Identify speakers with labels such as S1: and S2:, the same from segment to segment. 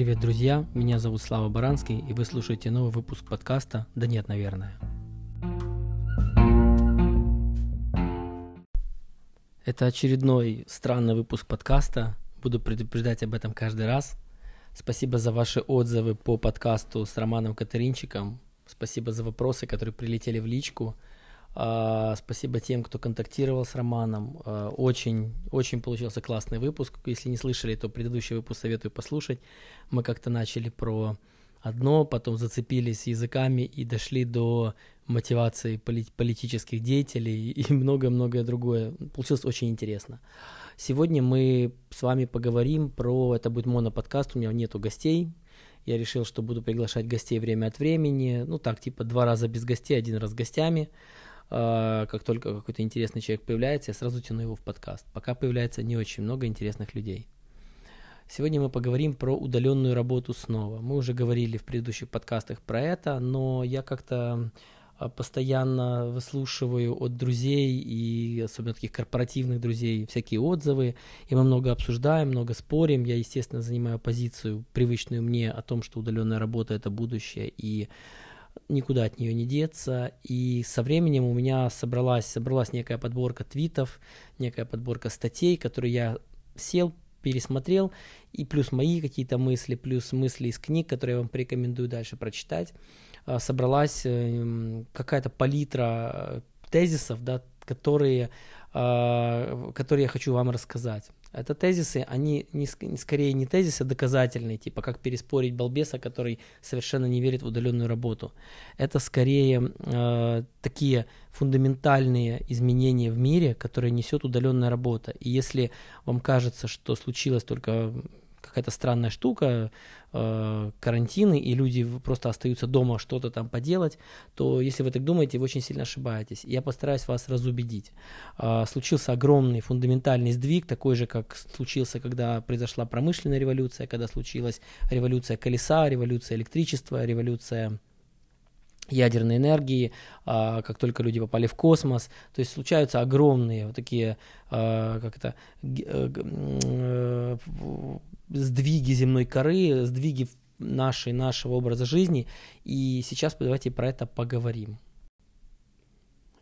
S1: Привет, друзья! Меня зовут Слава Баранский, и вы слушаете новый выпуск подкаста «Да нет, наверное». Это очередной странный выпуск подкаста. Буду предупреждать об этом каждый раз. Спасибо за ваши отзывы по подкасту с Романом Катеринчиком. Спасибо за вопросы, которые прилетели в личку. Uh, спасибо тем, кто контактировал с Романом. Uh, очень, очень получился классный выпуск. Если не слышали, то предыдущий выпуск советую послушать. Мы как-то начали про одно, потом зацепились языками и дошли до мотивации поли- политических деятелей и многое-многое другое. Получилось очень интересно. Сегодня мы с вами поговорим про... Это будет моноподкаст, у меня нету гостей. Я решил, что буду приглашать гостей время от времени. Ну так, типа два раза без гостей, один раз с гостями. А, как только какой-то интересный человек появляется, я сразу тяну его в подкаст. Пока появляется не очень много интересных людей. Сегодня мы поговорим про удаленную работу снова. Мы уже говорили в предыдущих подкастах про это, но я как-то а, постоянно выслушиваю от друзей и особенно таких корпоративных друзей всякие отзывы, и мы много обсуждаем, много спорим. Я, естественно, занимаю позицию, привычную мне, о том, что удаленная работа – это будущее, и никуда от нее не деться. И со временем у меня собралась, собралась некая подборка твитов, некая подборка статей, которые я сел, пересмотрел, и плюс мои какие-то мысли, плюс мысли из книг, которые я вам порекомендую дальше прочитать, а, собралась эм, какая-то палитра э, тезисов, да, которые, а, которые я хочу вам рассказать. Это тезисы, они не, скорее не тезисы доказательные, типа как переспорить балбеса, который совершенно не верит в удаленную работу. Это скорее э, такие фундаментальные изменения в мире, которые несет удаленная работа. И если вам кажется, что случилось только какая-то странная штука, э, карантины, и люди просто остаются дома что-то там поделать, то если вы так думаете, вы очень сильно ошибаетесь. Я постараюсь вас разубедить. Э, случился огромный фундаментальный сдвиг, такой же, как случился, когда произошла промышленная революция, когда случилась революция колеса, революция электричества, революция ядерной энергии, а, как только люди попали в космос. То есть случаются огромные вот такие, а, как это, э, э, сдвиги земной коры, сдвиги нашей, нашего образа жизни. И сейчас давайте про это поговорим.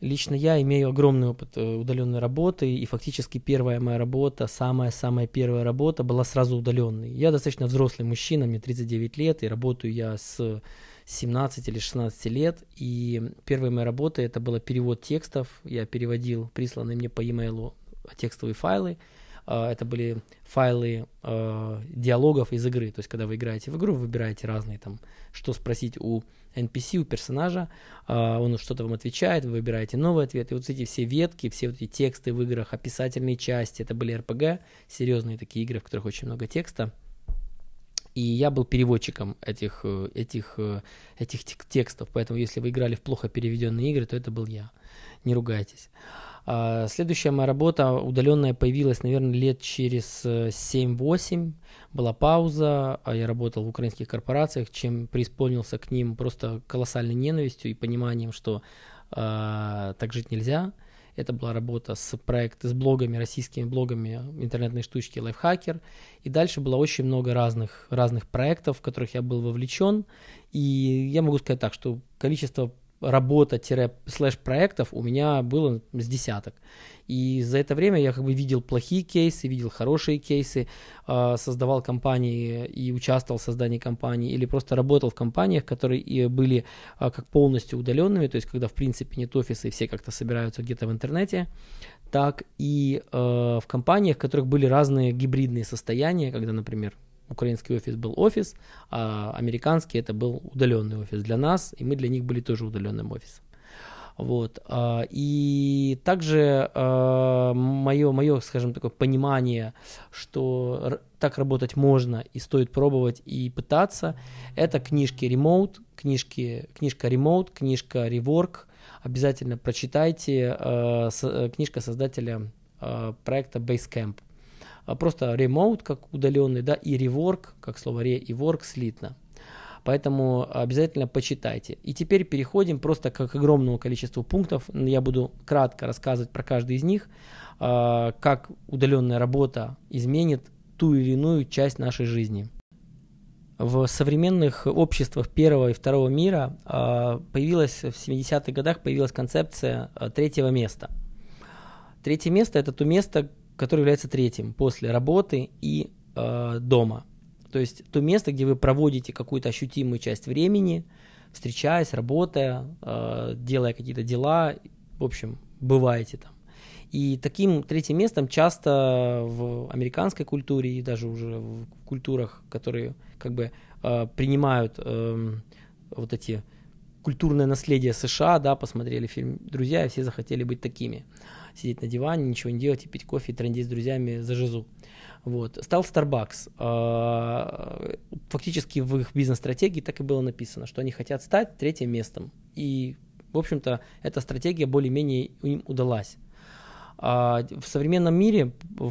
S1: Лично я имею огромный опыт э, удаленной работы, и фактически первая моя работа, самая-самая первая работа была сразу удаленной. Я достаточно взрослый мужчина, мне 39 лет, и работаю я с 17 или 16 лет, и первая моя работа это было перевод текстов, я переводил присланные мне по e-mail текстовые файлы, а, это были файлы э, диалогов из игры. То есть, когда вы играете в игру, вы выбираете разные там, что спросить у NPC, у персонажа, э, он что-то вам отвечает, вы выбираете новый ответ. И вот эти все ветки, все вот эти тексты в играх, описательные части, это были RPG, серьезные такие игры, в которых очень много текста. И я был переводчиком этих, э, этих, этих текстов, поэтому если вы играли в плохо переведенные игры, то это был я. Не ругайтесь. А, следующая моя работа удаленная появилась, наверное, лет через 7-8. Э, Была пауза, а я работал в украинских корпорациях, чем преисполнился к ним просто колоссальной ненавистью и пониманием, что э, так жить нельзя. Это была работа с проектом, с блогами, российскими блогами интернетной штучки Lifehacker. И дальше было очень много разных, разных проектов, в которых я был вовлечен. И я могу сказать так, что количество работа-слэш-проектов у меня было с десяток. И за это время я как бы видел плохие кейсы, видел хорошие кейсы, а, создавал компании и участвовал в создании компаний, или просто работал в компаниях, которые были а, как полностью удаленными, то есть когда в принципе нет офиса и все как-то собираются где-то в интернете, так и э, в компаниях, в которых были разные гибридные состояния, когда, например, Украинский офис был офис, а американский это был удаленный офис для нас, и мы для них были тоже удаленным офисом. Вот. А, и также мое, а, мое, скажем, такое понимание, что так работать можно и стоит пробовать и пытаться, это книжки Remote, книжки, книжка Remote, книжка Rework. Обязательно прочитайте. А, книжка создателя проекта Basecamp. А просто remote как удаленный, да, и rework, как слово re и work слитно. Поэтому обязательно почитайте. И теперь переходим просто к огромному количеству пунктов. Я буду кратко рассказывать про каждый из них, а, как удаленная работа изменит ту или иную часть нашей жизни. в современных обществах первого и второго мира э, появилась в 70-х годах появилась концепция третьего места. Третье место это то место, которое является третьим после работы и э, дома. То есть то место, где вы проводите какую-то ощутимую часть времени, встречаясь, работая, э, делая какие-то дела, в общем, бываете там. И таким третьим местом часто в американской культуре и даже уже в культурах, которые как бы э, принимают э, вот эти культурное наследие США, да, посмотрели фильм «Друзья», и все захотели быть такими. Сидеть на диване, ничего не делать, и пить кофе, и трындеть с друзьями за жизу. Вот. Стал Starbucks. Э, фактически в их бизнес-стратегии так и было написано, что они хотят стать третьим местом. И, в общем-то, эта стратегия более-менее им удалась. А, в современном мире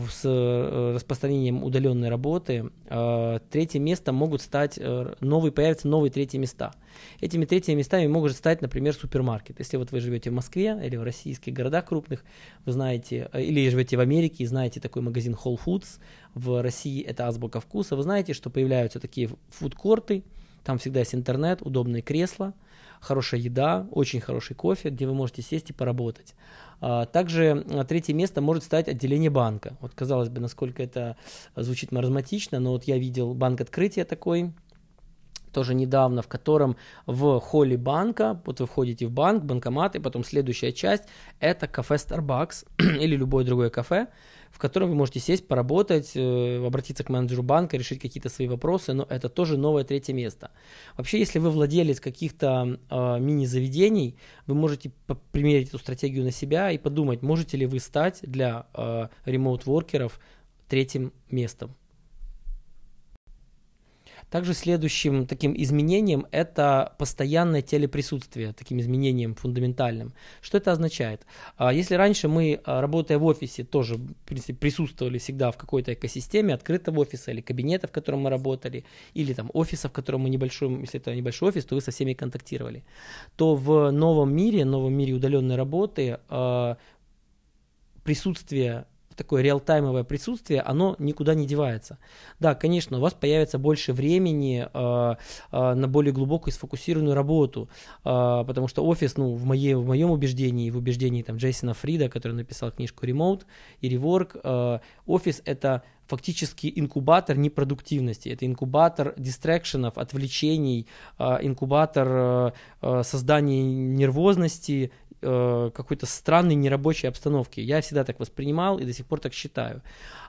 S1: с э, распространением удаленной работы а, третье место могут стать э, новые, появятся новые третьи места. Этими третьими местами могут стать, например, супермаркет. Если вот вы живете в Москве или в российских городах крупных, вы знаете, э, или живете в Америке и знаете такой магазин Whole Foods, в России это азбука вкуса, вы знаете, что появляются такие фудкорты, там всегда есть интернет, удобные кресла, хорошая еда, очень хороший кофе, где вы можете сесть и поработать. А, также а, третье место может стать отделение банка. Вот казалось бы, насколько это звучит маразматично, но вот я видел банк открытия такой, тоже недавно, в котором в холле банка, вот вы входите в банк, банкомат, и потом следующая часть – это кафе Starbucks или любое другое кафе, в котором вы можете сесть, поработать, э, обратиться к менеджеру банка, решить какие-то свои вопросы, но это тоже новое третье место. Вообще, если вы владелец каких-то э, мини-заведений, вы можете примерить эту стратегию на себя и подумать, можете ли вы стать для э, ремоут-воркеров третьим местом. Также следующим таким изменением это постоянное телеприсутствие, таким изменением фундаментальным. Что это означает? А, если раньше мы, а, работая в офисе, тоже в принципе, присутствовали всегда в какой-то экосистеме открытого офиса или кабинета, в котором мы работали, или там офиса, в котором мы небольшой, если это небольшой офис, то вы со всеми контактировали, то в новом мире, новом мире удаленной работы а, присутствие такое реалтаймовое присутствие, оно никуда не девается. Да, конечно, у вас появится больше времени э, э, на более глубокую сфокусированную работу, э, потому что офис, ну, в, моей, в моем убеждении, в убеждении там Джейсона Фрида, который написал книжку Remote и Rework, э, офис это фактически инкубатор непродуктивности. Это инкубатор дистракшенов, отвлечений, инкубатор создания нервозности, э, какой-то странной нерабочей обстановки. Я всегда так воспринимал и до сих пор так считаю.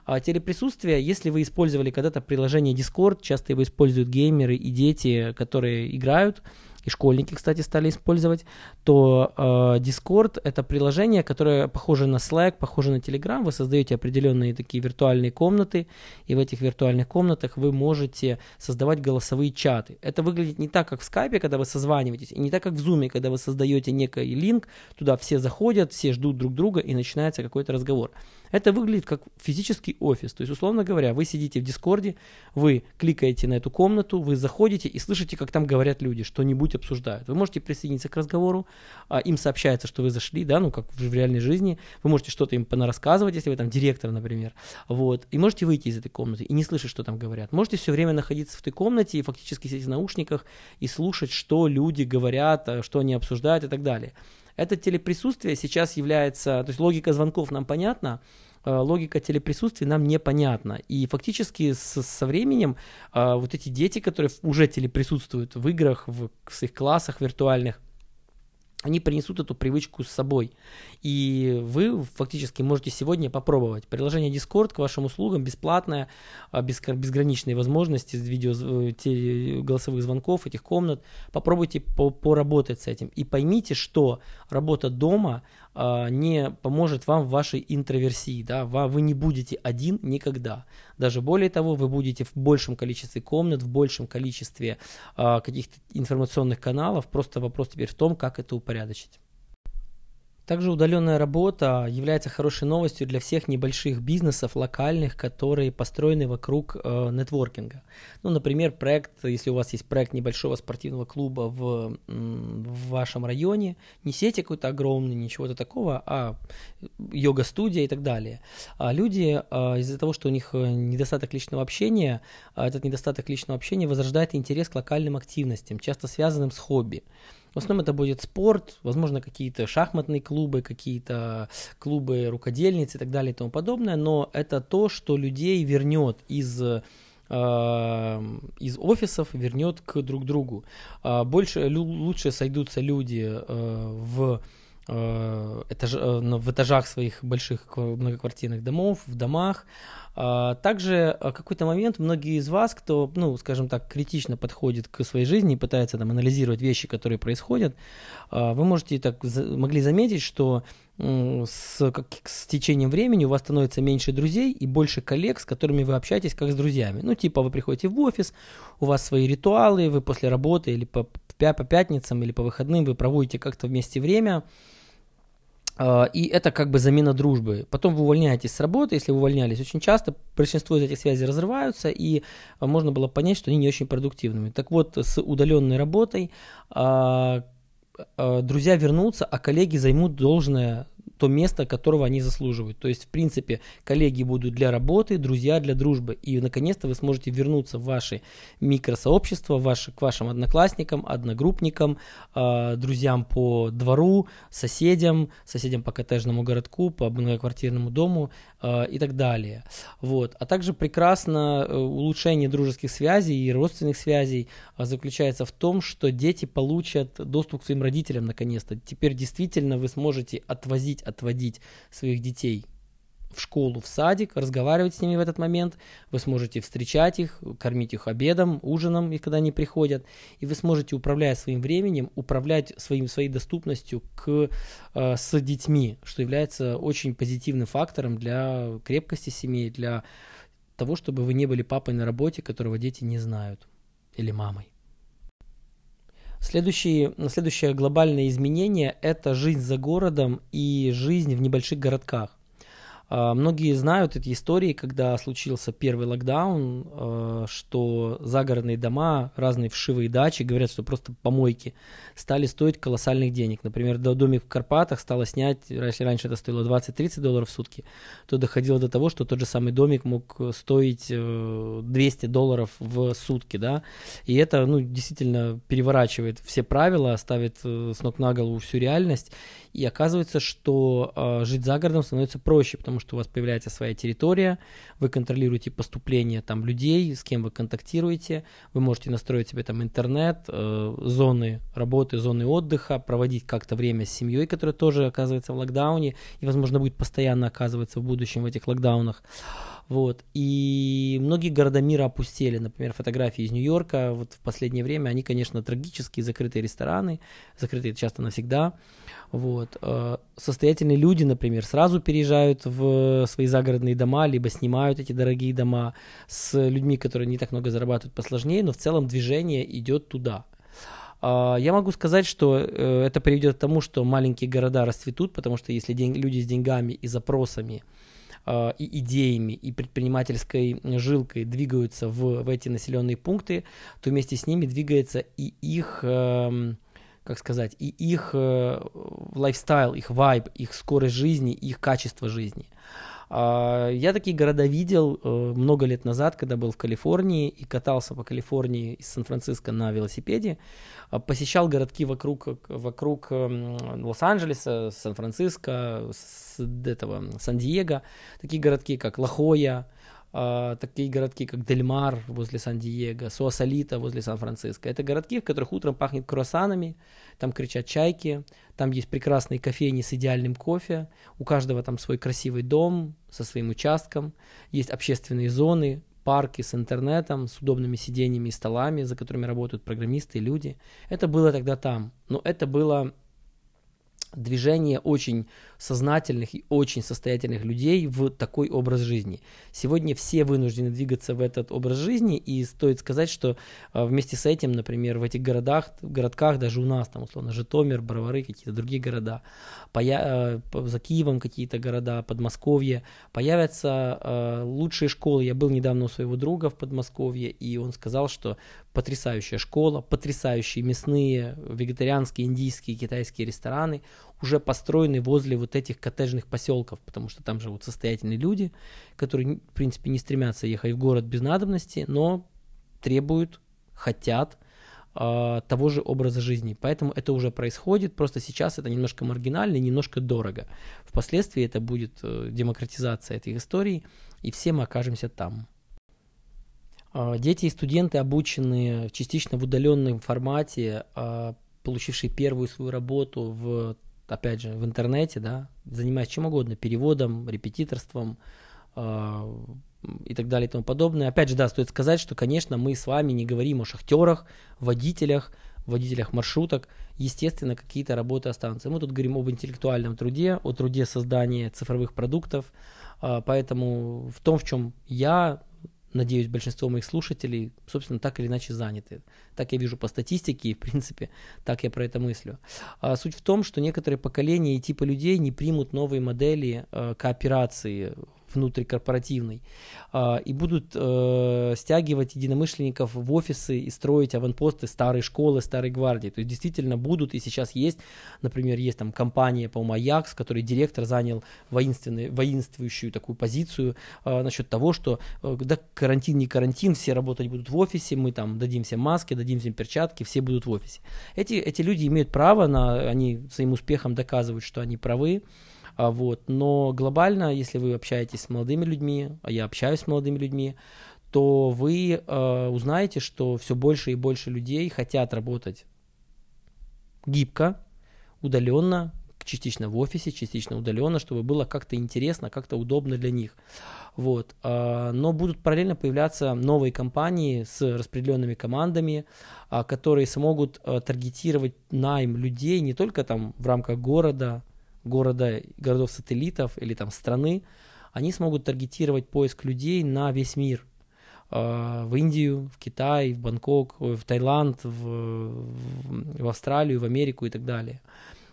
S1: А телеприсутствие, если вы использовали когда-то приложение Discord, часто его используют геймеры и дети, которые играют, и школьники, кстати, стали использовать, то э, Discord это приложение, которое похоже на Slack, похоже на Telegram. Вы создаете определенные такие виртуальные комнаты, и в этих виртуальных комнатах вы можете создавать голосовые чаты. Это выглядит не так, как в Skype, когда вы созваниваетесь, и не так, как в Zoom, когда вы создаете некий линк, туда все заходят, все ждут друг друга, и начинается какой-то разговор. Это выглядит как физический офис. То есть, условно говоря, вы сидите в Дискорде, вы кликаете на эту комнату, вы заходите и слышите, как там говорят люди, что-нибудь обсуждают. Вы можете присоединиться к разговору, а им сообщается, что вы зашли, да, ну как в реальной жизни. Вы можете что-то им понарассказывать, если вы там директор, например. Вот. И можете выйти из этой комнаты и не слышать, что там говорят. Можете все время находиться в той комнате и фактически сидеть в наушниках и слушать, что люди говорят, а, что они обсуждают и так далее. Это телеприсутствие сейчас является, то есть логика звонков нам понятна, э, логика телеприсутствия нам непонятна. И фактически с, со временем э, вот эти дети, которые уже телеприсутствуют в играх, в, в своих классах виртуальных, они принесут эту привычку с собой. И вы фактически можете сегодня попробовать. Приложение Discord к вашим услугам бесплатное, а, без безграничные возможности видео, э, голосовых звонков, этих комнат. Попробуйте по поработать с этим. И поймите, что работа дома не поможет вам в вашей интроверсии. Да? Вы не будете один никогда. Даже более того, вы будете в большем количестве комнат, в большем количестве а, каких-то информационных каналов. Просто вопрос теперь в том, как это упорядочить. Также удаленная работа является хорошей новостью для всех небольших бизнесов локальных, которые построены вокруг э, нетворкинга. Ну, например, проект, если у вас есть проект небольшого спортивного клуба в, в вашем районе, не сеть какой-то огромный, ничего-то такого, а йога-студия и так далее. А люди э, из-за того, что у них э, недостаток личного общения, э, этот недостаток личного общения возрождает интерес к локальным активностям, часто связанным с хобби. В основном это будет спорт, возможно, какие-то шахматные клубы, какие-то клубы рукодельниц и так далее и тому подобное, но это то, что людей вернет из э, из офисов вернет к друг другу. А больше, лучше сойдутся люди э, в этаж, э, в этажах своих больших многоквартирных домов, в домах. А, также в какой-то момент многие из вас, кто, ну, скажем так, критично подходит к своей жизни и пытается там анализировать вещи, которые происходят, вы можете так могли заметить, что с, как, с течением времени у вас становится меньше друзей и больше коллег, с которыми вы общаетесь как с друзьями. Ну, типа вы приходите в офис, у вас свои ритуалы, вы после работы или по, по пятницам или по выходным вы проводите как-то вместе время, и это как бы замена дружбы. Потом вы увольняетесь с работы, если вы увольнялись очень часто, большинство из этих связей разрываются, и а, можно было понять, что они не очень продуктивными. Так вот, с удаленной работой а, друзья вернутся, а коллеги займут должное то место, которого они заслуживают. То есть, в принципе, коллеги будут для работы, друзья для дружбы. И, наконец-то, вы сможете вернуться в ваши микросообщества, ваши, к вашим одноклассникам, одногруппникам, э, друзьям по двору, соседям, соседям по коттеджному городку, по многоквартирному дому э, и так далее. Вот. А также прекрасно э, улучшение дружеских связей и родственных связей э, заключается в том, что дети получат доступ к своим родителям наконец-то. Теперь действительно вы сможете отвозить отводить своих детей в школу, в садик, разговаривать с ними в этот момент, вы сможете встречать их, кормить их обедом, ужином, и когда они приходят, и вы сможете, управляя своим временем, управлять своим, своей доступностью к, э, с детьми, что является очень позитивным фактором для крепкости семьи, для того, чтобы вы не были папой на работе, которого дети не знают, или мамой. Следующие, следующее глобальное изменение – это жизнь за городом и жизнь в небольших городках. А, многие знают эти истории, когда случился первый локдаун, а, что загородные дома, разные вшивые дачи, говорят, что просто помойки, стали стоить колоссальных денег. Например, домик в Карпатах стало снять, если раньше это стоило 20-30 долларов в сутки, то доходило до того, что тот же самый домик мог стоить 200 э, долларов в сутки, да, и это, ну, действительно переворачивает все правила, ставит э, с ног на голову всю реальность, и оказывается, что э, жить за городом становится проще, потому что у вас появляется своя территория, вы контролируете поступление там людей, с кем вы контактируете, вы можете настроить себе там интернет, э, зоны работы, зоны отдыха, проводить как-то время с семьей, которая тоже оказывается в локдауне и, возможно, будет постоянно оказываться в будущем в этих локдаунах. Вот. И многие города мира опустели. Например, фотографии из Нью-Йорка вот в последнее время, они, конечно, трагические, закрытые рестораны, закрытые часто навсегда. Вот. Э, состоятельные люди, например, сразу переезжают в свои загородные дома, либо снимают эти дорогие дома с людьми, которые не так много зарабатывают, посложнее, но в целом движение идет туда. А, я могу сказать, что э, это приведет к тому, что маленькие города расцветут, потому что если люди с деньгами и запросами а, и идеями, и предпринимательской жилкой двигаются в, в эти населенные пункты, то вместе с ними двигается и их эм, как сказать, и их э, лайфстайл, их вайб, их скорость жизни, их качество жизни. Я такие города видел э, много лет назад, когда был в Калифорнии и катался по Калифорнии из Сан-Франциско на велосипеде. А, посещал городки вокруг, вокруг эм, Лос-Анджелеса, Сан-Франциско, этого, Сан-Диего. Такие городки, как Лахоя, Uh, такие городки, как Дельмар возле Сан-Диего, Суасалита возле Сан-Франциско. Это городки, в которых утром пахнет круассанами, там кричат чайки, там есть прекрасные кофейни с идеальным кофе, у каждого там свой красивый дом со своим участком, есть общественные зоны, парки с интернетом, с удобными сиденьями и столами, за которыми работают программисты и люди. Это было тогда там, но это было движение очень сознательных и очень состоятельных людей в такой образ жизни. Сегодня все вынуждены двигаться в этот образ жизни, и стоит сказать, что а, вместе с этим, например, в этих городах, городках, даже у нас, там, условно, Житомир, Бровары, какие-то другие города, поя- а, за Киевом какие-то города, Подмосковье, появятся э, лучшие школы. Я был недавно у своего друга в Подмосковье, и он сказал, что потрясающая школа, потрясающие мясные, вегетарианские, индийские, китайские рестораны уже построены возле вот этих коттеджных поселков, потому что там живут состоятельные люди, которые, в принципе, не стремятся ехать в город без надобности, но требуют, хотят э, того же образа жизни. Поэтому это уже происходит, просто сейчас это немножко маргинально немножко дорого. Впоследствии это будет э, демократизация этих историй, и все мы окажемся там. А, дети и студенты, обученные частично в удаленном формате, а, получившие первую свою работу в, опять же, в интернете, да, занимаясь чем угодно, переводом, репетиторством а, и так далее и тому подобное. Опять же, да, стоит сказать, что, конечно, мы с вами не говорим о шахтерах, водителях, водителях маршруток. Естественно, какие-то работы останутся. Мы тут говорим об интеллектуальном труде, о труде создания цифровых продуктов. Поэтому в том, в чем я надеюсь, большинство моих слушателей, собственно, так или иначе заняты. Так я вижу по статистике, и, в принципе, так я про это мыслю. А суть в том, что некоторые поколения и типы людей не примут новые модели э, кооперации внутрикорпоративной, а, и будут э, стягивать единомышленников в офисы и строить аванпосты старой школы, старой гвардии. То есть действительно будут, и сейчас есть, например, есть там компания, по-моему, Аякс, который директор занял воинственную, воинствующую такую позицию э, насчет того, что э, да, карантин не карантин, все работать будут в офисе, мы там дадим всем маски, дадим всем перчатки, все будут в офисе. Эти, эти люди имеют право, на, они своим успехом доказывают, что они правы, а, вот. Но глобально, если вы общаетесь с молодыми людьми, а я общаюсь с молодыми людьми, то вы э, узнаете, что все больше и больше людей хотят работать гибко, удаленно, частично в офисе, частично удаленно, чтобы было как-то интересно, как-то удобно для них. Вот. Но будут параллельно появляться новые компании с распределенными командами, которые смогут таргетировать найм людей не только там в рамках города, города, городов-сателлитов или там страны, они смогут таргетировать поиск людей на весь мир. А, в Индию, в Китай, в Бангкок, в Таиланд, в, в Австралию, в Америку и так далее.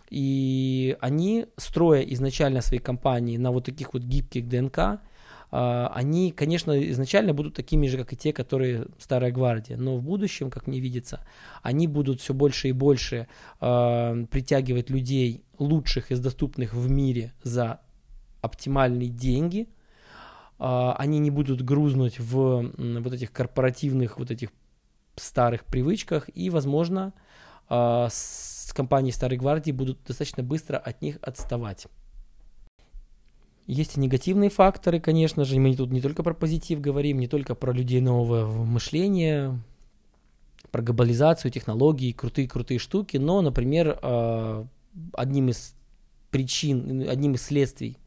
S1: И они, строя изначально свои компании на вот таких вот гибких ДНК, они, конечно, изначально будут такими же, как и те, которые Старая Гвардия, но в будущем, как мне видится, они будут все больше и больше э, притягивать людей лучших из доступных в мире за оптимальные деньги, э, они не будут грузнуть в вот этих корпоративных вот этих старых привычках, и, возможно, с компанией Старой Гвардии будут достаточно быстро от них отставать. Есть и негативные факторы, конечно же. Мы тут не только про позитив говорим, не только про людей нового мышления, про глобализацию, технологии, крутые-крутые штуки, но, например, а, одним из причин, одним из следствий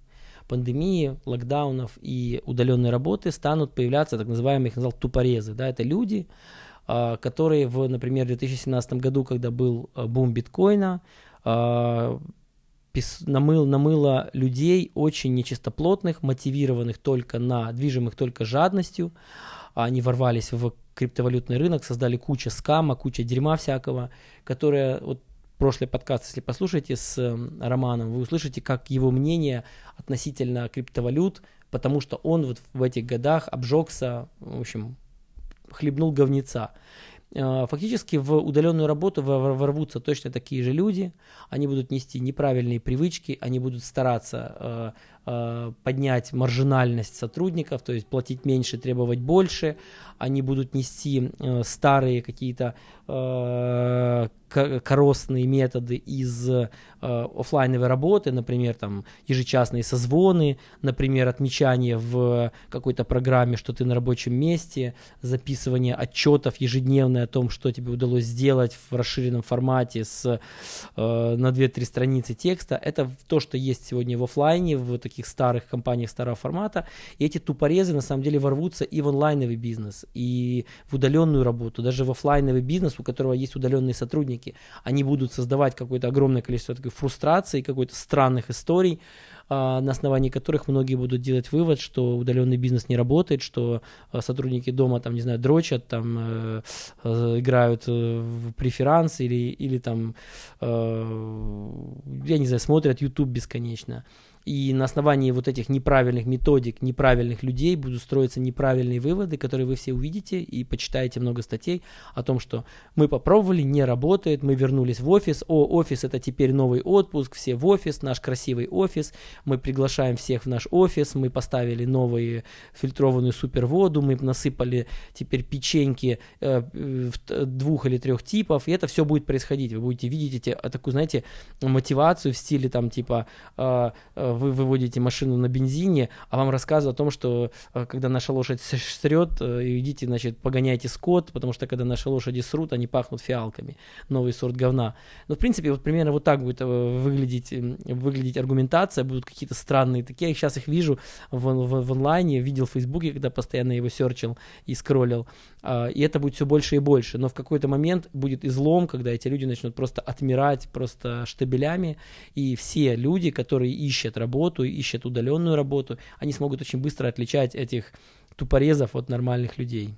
S1: пандемии, локдаунов и удаленной работы станут появляться так называемые, их назвал, тупорезы. Да? Это люди, а, которые в, например, 2017 году, когда был а, бум биткоина, намыл, намыло людей очень нечистоплотных, мотивированных только на, движимых только жадностью. Они ворвались в криптовалютный рынок, создали кучу скама, куча дерьма всякого, которая, вот прошлый подкаст, если послушаете с Романом, вы услышите, как его мнение относительно криптовалют, потому что он вот в этих годах обжегся, в общем, хлебнул говнеца. А, фактически в удаленную работу ворвутся точно такие же люди, они будут нести неправильные привычки, они будут стараться а, а, поднять маржинальность сотрудников, то есть платить меньше, требовать больше, они будут нести старые какие-то коростные методы из э, офлайновой работы, например, там ежечасные созвоны, например, отмечание в какой-то программе, что ты на рабочем месте, записывание отчетов ежедневное о том, что тебе удалось сделать в расширенном формате с, э, на 2-3 страницы текста. Это то, что есть сегодня в офлайне, в таких старых компаниях старого формата. И эти тупорезы на самом деле ворвутся и в онлайновый бизнес, и в удаленную работу, даже в офлайновый бизнес, у которого есть удаленные сотрудники. Они будут создавать какое-то огромное количество такой фрустрации, какой-то странных историй, а, на основании которых многие будут делать вывод, что удаленный бизнес не работает, что а, сотрудники дома там, не знаю, дрочат, там э, э, играют э, в преферанс или, или там, я не знаю, смотрят YouTube бесконечно. И на основании вот этих неправильных методик, неправильных людей будут строиться неправильные выводы, которые вы все увидите и почитаете много статей о том, что мы попробовали, не работает, мы вернулись в офис, о, офис это теперь новый отпуск, все в офис, наш красивый офис, мы приглашаем всех в наш офис, мы поставили новую фильтрованную суперводу, мы насыпали теперь печеньки э, двух или трех типов, и это все будет происходить. Вы будете видеть эти, такую, знаете, мотивацию в стиле там типа э, э, вы выводите машину на бензине, а вам рассказывают о том, что э, когда наша лошадь срет, э, идите, значит, погоняйте скот, потому что когда наши лошади срут, они пахнут фиалками. Новый сорт говна. Но, в принципе, вот примерно вот так будет э, выглядеть, выглядеть аргументация, будут какие-то странные такие. Я сейчас их вижу в, в, в онлайне, видел в Фейсбуке, когда постоянно его серчил и скроллил. А, и это будет все больше и больше. Но в какой-то момент будет излом, когда эти люди начнут просто отмирать просто штабелями, и все люди, которые ищут работу, ищут удаленную работу, они смогут очень быстро отличать этих тупорезов от нормальных людей.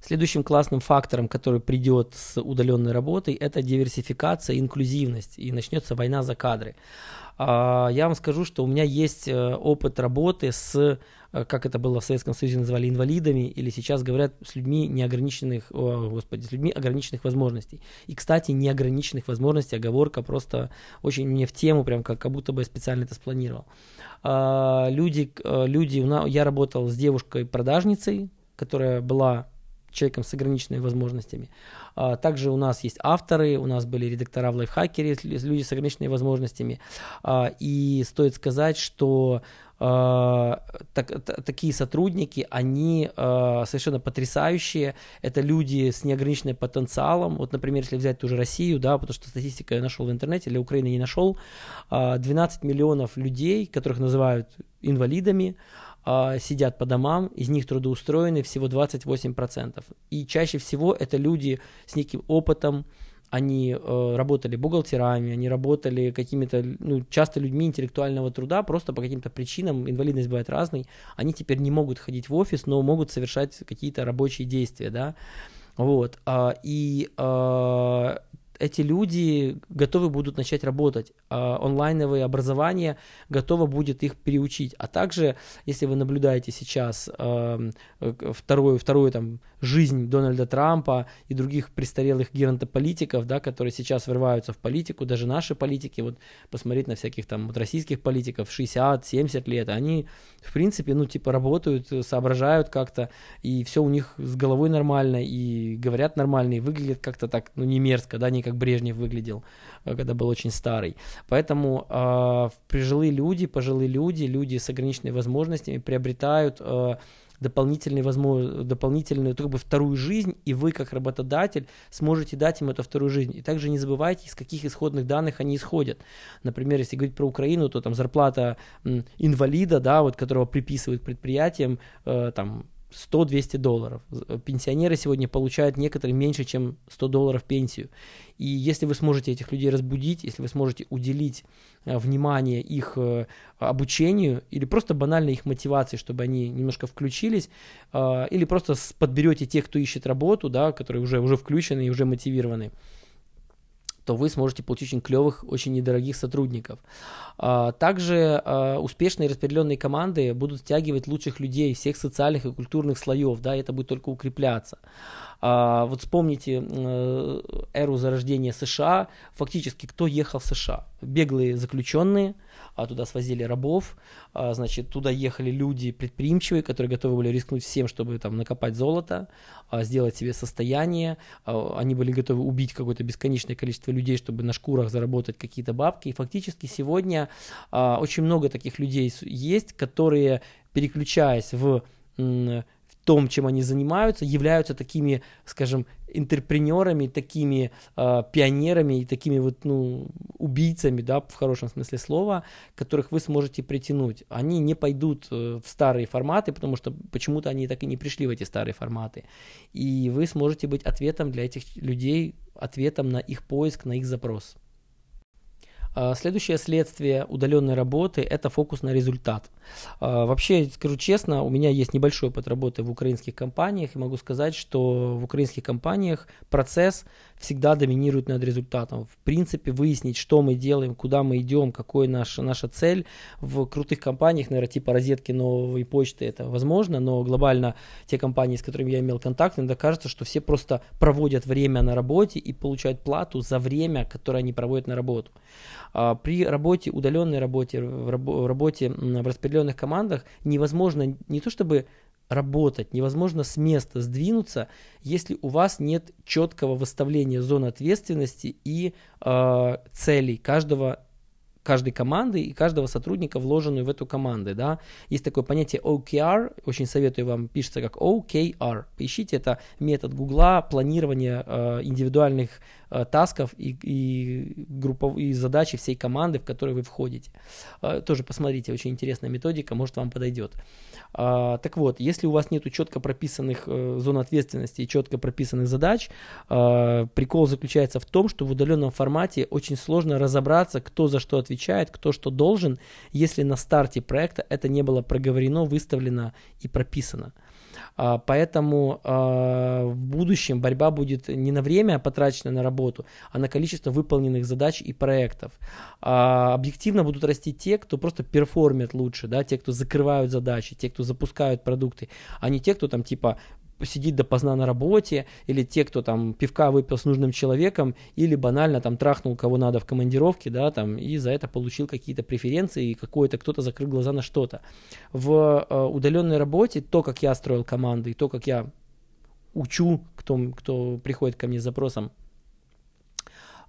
S1: Следующим классным фактором, который придет с удаленной работой, это диверсификация, инклюзивность, и начнется война за кадры. А, я вам скажу, что у меня есть э, опыт работы с, как это было в Советском Союзе называли, инвалидами, или сейчас говорят с людьми неограниченных, о, господи, с людьми ограниченных возможностей. И, кстати, неограниченных возможностей, оговорка просто очень мне в тему, прям как, как будто бы я специально это спланировал. А, люди, э, люди, я работал с девушкой-продажницей, которая была человеком с ограниченными возможностями. А, также у нас есть авторы, у нас были редактора в лайфхакере, люди с ограниченными возможностями. А, и стоит сказать, что так, такие сотрудники, они совершенно потрясающие. Это люди с неограниченным потенциалом. Вот, например, если взять ту же Россию, да, потому что статистика я нашел в интернете, для Украины не нашел, 12 миллионов людей, которых называют инвалидами, э, сидят по домам, из них трудоустроены всего 28%. И чаще всего это люди с неким опытом, они э, работали бухгалтерами, они работали какими-то, ну, часто людьми интеллектуального труда, просто по каким-то причинам, инвалидность бывает разной, они теперь не могут ходить в офис, но могут совершать какие-то рабочие действия, да, вот, а, и а, эти люди готовы будут начать работать. А онлайновое образование готово будет их переучить. А также, если вы наблюдаете сейчас э, вторую, вторую там, жизнь Дональда Трампа и других престарелых геронтополитиков, да, которые сейчас врываются в политику, даже наши политики, вот посмотреть на всяких там вот, российских политиков 60-70 лет, они, в принципе, ну, типа работают, соображают как-то, и все у них с головой нормально, и говорят нормально, и выглядят как-то так, ну, не мерзко, да, не Брежнев выглядел, э, когда был очень старый. Поэтому э, пожилые люди, пожилые люди, люди с ограниченными возможностями приобретают э, дополнительные возможности, дополнительную, как бы вторую жизнь, и вы, как работодатель, сможете дать им эту вторую жизнь. И также не забывайте, из каких исходных данных они исходят. Например, если говорить про Украину, то там зарплата инвалида, да, вот которого приписывают предприятиям, э, там 100-200 долларов. Пенсионеры сегодня получают некоторые меньше, чем 100 долларов пенсию. И если вы сможете этих людей разбудить, если вы сможете уделить э, внимание их э, обучению или просто банально их мотивации, чтобы они немножко включились, э, или просто подберете тех, кто ищет работу, да, которые уже, уже включены и уже мотивированы, то вы сможете получить очень клевых, очень недорогих сотрудников. А, также а, успешные распределенные команды будут стягивать лучших людей всех социальных и культурных слоев, да, это будет только укрепляться. А, вот вспомните э, эру зарождения США, фактически кто ехал в США? Беглые заключенные, а туда свозили рабов, а, значит, туда ехали люди предприимчивые, которые готовы были рискнуть всем, чтобы там накопать золото, а, сделать себе состояние, а, они были готовы убить какое-то бесконечное количество людей, чтобы на шкурах заработать какие-то бабки, и фактически сегодня а, очень много таких людей есть, которые, переключаясь в том, чем они занимаются, являются такими, скажем, интерпренерами, такими э, пионерами и такими вот, ну, убийцами, да, в хорошем смысле слова, которых вы сможете притянуть. Они не пойдут э, в старые форматы, потому что почему-то они так и не пришли в эти старые форматы. И вы сможете быть ответом для этих людей, ответом на их поиск, на их запрос. А, следующее следствие удаленной работы – это фокус на результат. А, вообще, скажу честно, у меня есть небольшой опыт работы в украинских компаниях, и могу сказать, что в украинских компаниях процесс всегда доминирует над результатом. В принципе, выяснить, что мы делаем, куда мы идем, какой наш, наша цель. В крутых компаниях, наверное, типа розетки новой почты, это возможно, но глобально те компании, с которыми я имел контакт, иногда кажется, что все просто проводят время на работе и получают плату за время, которое они проводят на работу. А, при работе, удаленной работе, в работе в распределенных командах невозможно не то чтобы работать, невозможно с места сдвинуться, если у вас нет четкого выставления зон ответственности и э, целей каждого каждой команды и каждого сотрудника, вложенную в эту команду. Да? Есть такое понятие OKR, очень советую вам, пишется как OKR. Поищите, это метод Гугла планирования э, индивидуальных э, тасков и, и, группов, и задачи всей команды, в которой вы входите. Э, тоже посмотрите, очень интересная методика, может вам подойдет. А, так вот, если у вас нет четко прописанных э, зон ответственности и четко прописанных задач, э, прикол заключается в том, что в удаленном формате очень сложно разобраться, кто за что отвечает, кто что должен, если на старте проекта это не было проговорено, выставлено и прописано. А, поэтому а, в будущем борьба будет не на время, потраченное на работу, а на количество выполненных задач и проектов. А, объективно будут расти те, кто просто перформит лучше, да, те, кто закрывают задачи, те, кто запускают продукты, а не те, кто там типа сидит допоздна на работе, или те, кто там пивка выпил с нужным человеком, или банально там трахнул кого надо в командировке, да, там, и за это получил какие-то преференции, и какой-то кто-то закрыл глаза на что-то. В э, удаленной работе то, как я строил команды, и то, как я учу, кто, кто приходит ко мне с запросом,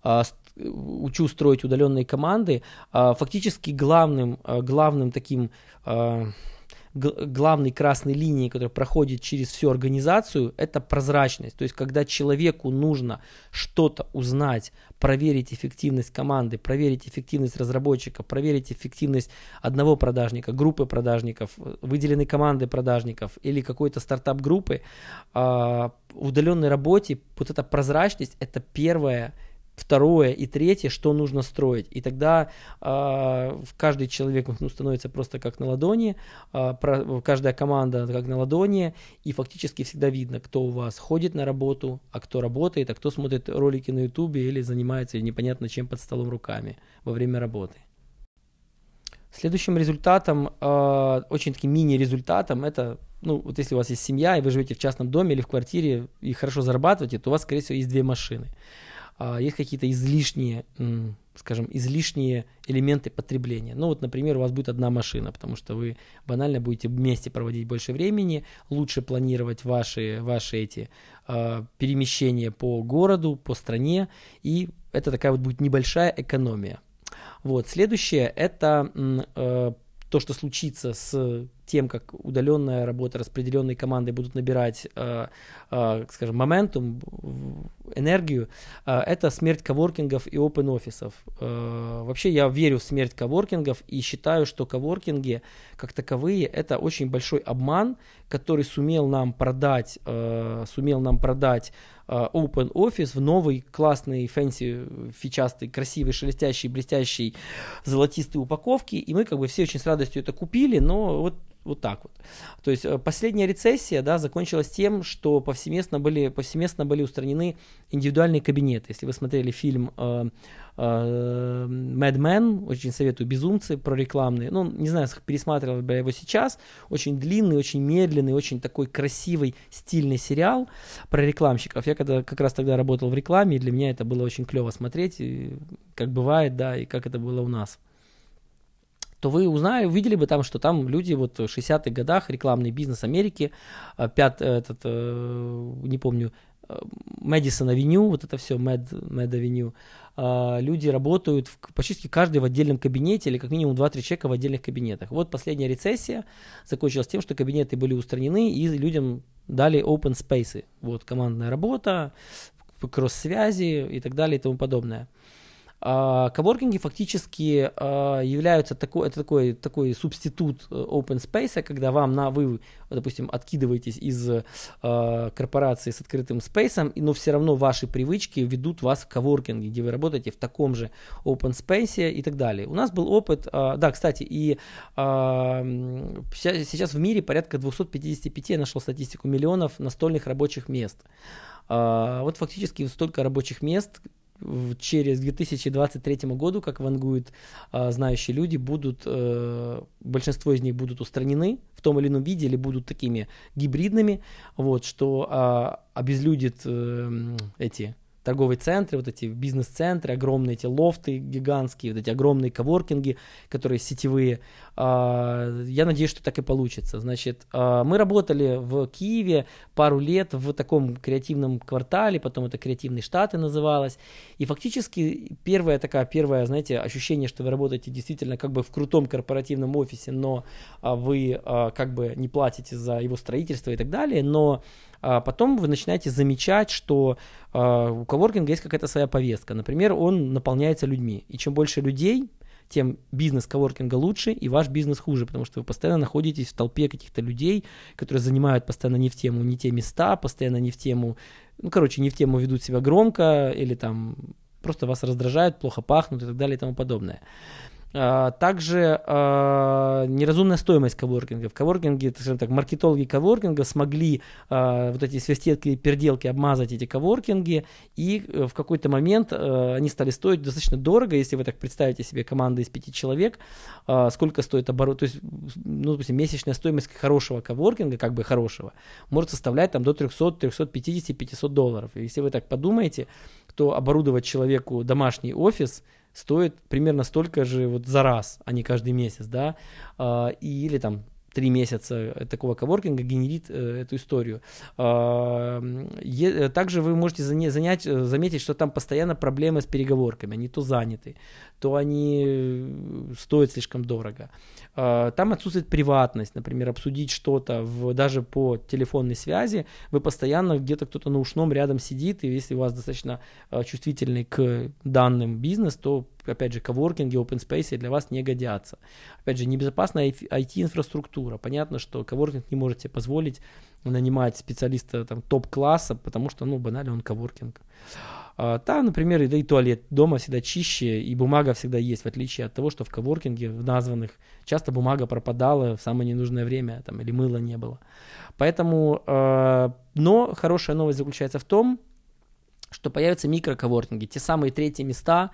S1: э, учу строить удаленные команды, э, фактически главным, э, главным таким э, главной красной линией, которая проходит через всю организацию, это прозрачность. То есть, когда человеку нужно что-то узнать, проверить эффективность команды, проверить эффективность разработчика, проверить эффективность одного продажника, группы продажников, выделенной команды продажников или какой-то стартап группы, а, в удаленной работе вот эта прозрачность это первое второе и третье, что нужно строить. И тогда э, каждый человек ну, становится просто как на ладони, э, про, каждая команда как на ладони, и фактически всегда видно, кто у вас ходит на работу, а кто работает, а кто смотрит ролики на ютубе или занимается непонятно чем под столом руками во время работы. Следующим результатом, э, очень таким мини-результатом, это, ну, вот если у вас есть семья, и вы живете в частном доме или в квартире, и хорошо зарабатываете, то у вас, скорее всего, есть две машины. А, есть какие-то излишние, скажем, излишние элементы потребления. Ну вот, например, у вас будет одна машина, потому что вы банально будете вместе проводить больше времени, лучше планировать ваши, ваши эти э, перемещения по городу, по стране, и это такая вот будет небольшая экономия. Вот, следующее это э, то, что случится с тем, как удаленная работа распределенной командой будут набирать, э, э, скажем, momentum, энергию, э, это смерть коворкингов и open офисов. Э, вообще я верю в смерть коворкингов и считаю, что коворкинги как таковые это очень большой обман, который сумел нам продать, э, сумел нам продать э, open office в новый классный, fancy, фичастый, красивый, шелестящий, блестящий, золотистой упаковке. И мы как бы все очень с радостью это купили, но вот вот так вот. То есть э, последняя рецессия да, закончилась тем, что повсеместно были, повсеместно были устранены индивидуальные кабинеты. Если вы смотрели фильм э, э, Mad Men, очень советую, «Безумцы» про рекламные. Ну, не знаю, пересматривал бы я его сейчас. Очень длинный, очень медленный, очень такой красивый, стильный сериал про рекламщиков. Я когда как раз тогда работал в рекламе, и для меня это было очень клево смотреть, и, как бывает, да, и как это было у нас то вы узнали, увидели бы там, что там люди вот в 60-х годах, рекламный бизнес Америки, а, пят, этот, э, не помню, Мэдисон Авеню, вот это все, Мэд, Мэд Авеню, люди работают в, почти каждый в отдельном кабинете или как минимум 2-3 человека в отдельных кабинетах. Вот последняя рецессия закончилась тем, что кабинеты были устранены и людям дали open space. Вот командная работа, кросс-связи и так далее и тому подобное. А, коворкинги фактически а, являются такой, это такой, такой субститут э, open space, когда вам на, вы, допустим, откидываетесь из а, корпорации с открытым спейсом, но все равно ваши привычки ведут вас в коворкинге, где вы работаете в таком же open space и так далее. У нас был опыт, да, кстати, и сейчас в мире порядка 255, я нашел статистику, миллионов настольных рабочих мест. Вот фактически столько рабочих мест, через 2023 году, как вангуют э, знающие люди, будут, э, большинство из них будут устранены в том или ином виде или будут такими гибридными, вот, что э, обезлюдит э, эти торговые центры, вот эти бизнес-центры, огромные эти лофты гигантские, вот эти огромные коворкинги, которые сетевые. А, я надеюсь, что так и получится. Значит, а, мы работали в Киеве пару лет в таком креативном квартале, потом это креативные штаты называлось. И фактически первое такое, первое, знаете, ощущение, что вы работаете действительно как бы в крутом корпоративном офисе, но а, вы как бы не платите за его строительство и так далее, но а потом вы начинаете замечать, что а, у коворкинга есть какая-то своя повестка. Например, он наполняется людьми. И чем больше людей, тем бизнес коворкинга лучше и ваш бизнес хуже, потому что вы постоянно находитесь в толпе каких-то людей, которые занимают постоянно не в тему, не те места, постоянно не в тему, ну, короче, не в тему ведут себя громко или там просто вас раздражают, плохо пахнут и так далее и тому подобное. А, также э, неразумная стоимость коворкинга. В коворкинге, скажем так, маркетологи коворкинга смогли э, вот эти свистетки и переделки обмазать эти коворкинги, и э, в какой-то момент э, они стали стоить достаточно дорого, если вы так представите себе команду из пяти человек, сколько стоит оборот, то есть, ну, допустим, месячная стоимость хорошего коворкинга, как бы хорошего, может составлять там до 300, 350, 500 долларов. Если вы так подумаете, то оборудовать человеку домашний офис – стоит примерно столько же вот за раз, а не каждый месяц, да, а, и, или там три месяца такого коворкинга генерит э, эту историю. А, е, также вы можете занять, э, заметить, что там постоянно проблемы с переговорками. Они то заняты, то они э, стоят слишком дорого. А, там отсутствует приватность, например, обсудить что-то в, даже по телефонной связи, вы постоянно где-то кто-то на ушном рядом сидит, и если у вас достаточно а, чувствительный к данным бизнес, то опять же, коворкинги, open space для вас не годятся. Опять же, небезопасная IT-инфраструктура. Понятно, что коворкинг не может себе позволить нанимать специалиста там, топ-класса, потому что, ну, банально он коворкинг. А, там, например, да и туалет дома всегда чище, и бумага всегда есть, в отличие от того, что в коворкинге, в названных, часто бумага пропадала в самое ненужное время, там, или мыла не было. Поэтому, э, но хорошая новость заключается в том, что появятся микроковоркинги, те самые третьи места, а,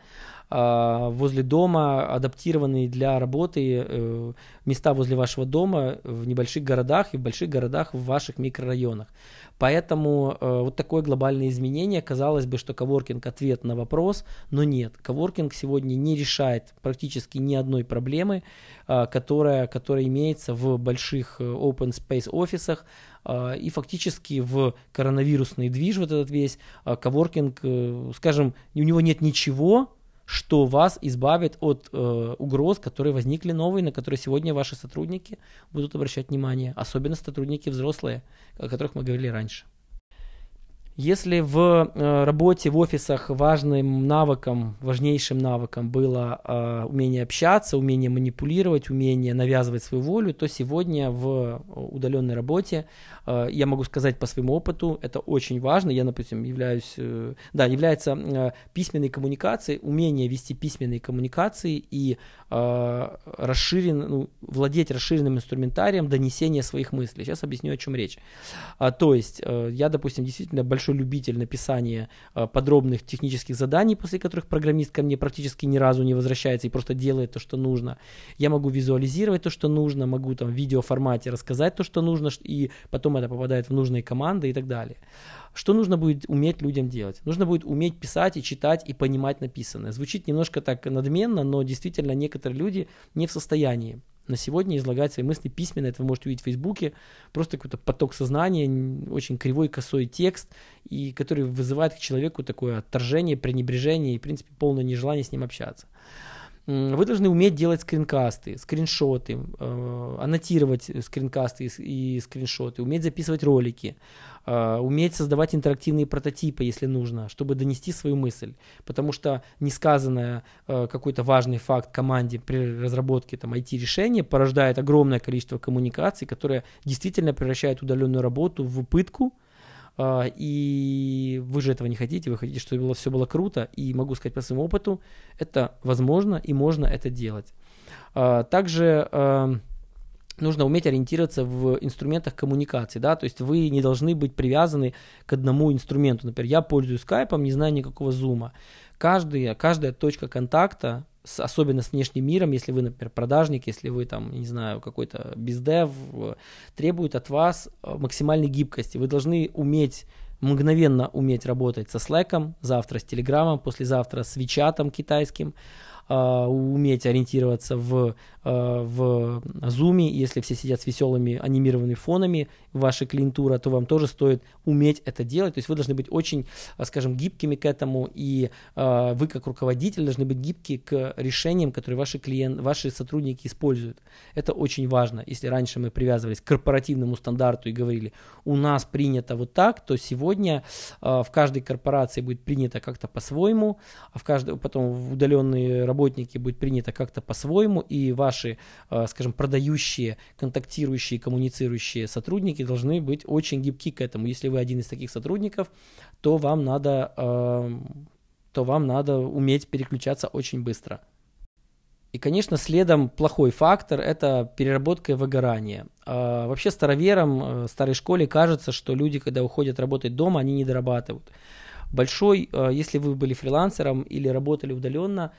S1: возле дома, адаптированные для работы э, места возле вашего дома в небольших городах и в больших городах в ваших микрорайонах. Поэтому э, вот такое глобальное изменение, казалось бы, что коворкинг ответ на вопрос, но нет. Коворкинг сегодня не решает практически ни одной проблемы, э, которая, которая имеется в больших open space офисах, и фактически в коронавирусный движ вот этот весь коворкинг, скажем, у него нет ничего, что вас избавит от э, угроз, которые возникли новые, на которые сегодня ваши сотрудники будут обращать внимание, особенно сотрудники взрослые, о которых мы говорили раньше. Если в э, работе в офисах важным навыком, важнейшим навыком было э, умение общаться, умение манипулировать, умение навязывать свою волю, то сегодня в удаленной работе э, я могу сказать по своему опыту, это очень важно. Я, допустим, являюсь, э, да, является э, письменной коммуникацией, умение вести письменные коммуникации и э, расширен, ну, владеть расширенным инструментарием донесения своих мыслей. Сейчас объясню, о чем речь. А, то есть э, я, допустим, действительно большой большой любитель написания э, подробных технических заданий, после которых программист ко мне практически ни разу не возвращается и просто делает то, что нужно. Я могу визуализировать то, что нужно, могу там в видеоформате рассказать то, что нужно, и потом это попадает в нужные команды и так далее. Что нужно будет уметь людям делать? Нужно будет уметь писать и читать и понимать написанное. Звучит немножко так надменно, но действительно некоторые люди не в состоянии на сегодня излагать свои мысли письменно. Это вы можете увидеть в Фейсбуке. Просто какой-то поток сознания, очень кривой, косой текст, и который вызывает к человеку такое отторжение, пренебрежение и, в принципе, полное нежелание с ним общаться. Вы должны уметь делать скринкасты, скриншоты, э, аннотировать скринкасты и, скриншоты, уметь записывать ролики, э, уметь создавать интерактивные прототипы, если нужно, чтобы донести свою мысль. Потому что несказанное э, какой-то важный факт команде при разработке там, IT-решения порождает огромное количество коммуникаций, которые действительно превращают удаленную работу в пытку, и вы же этого не хотите, вы хотите, чтобы было, все было круто, и могу сказать по своему опыту, это возможно и можно это делать. А, также нужно уметь ориентироваться в инструментах коммуникации, да, то есть вы не должны быть привязаны к одному инструменту. Например, я пользуюсь скайпом, не знаю никакого зума. Каждый, каждая точка контакта особенно с внешним миром, если вы, например, продажник, если вы там, не знаю, какой-то бездев, требует от вас э, максимальной гибкости. Вы должны уметь мгновенно уметь работать со Slack, завтра с Telegram, послезавтра с Вичатом китайским, э, уметь ориентироваться в Э, в Zoom, если все сидят с веселыми анимированными фонами, ваша клиентура, то вам тоже стоит уметь это делать. То есть вы должны быть очень, э, скажем, гибкими к этому, и э, вы как руководитель должны быть гибки к решениям, которые ваши клиенты, ваши сотрудники используют. Это очень важно. Если раньше мы привязывались к корпоративному стандарту и говорили, у нас принято вот так, то сегодня в каждой корпорации будет принято как-то по-своему, а в каждой, потом удаленные работники будет принято как-то по-своему, и ваш ваши, э, скажем, продающие, контактирующие, коммуницирующие сотрудники должны быть очень гибки к этому. Если вы один из таких сотрудников, то вам надо, эм, то вам надо уметь переключаться очень быстро. И, конечно, следом плохой фактор – это переработка и выгорание. А, вообще староверам, э, старой школе кажется, что люди, когда уходят работать дома, они не дорабатывают. Большой, э, если вы были фрилансером или работали удаленно,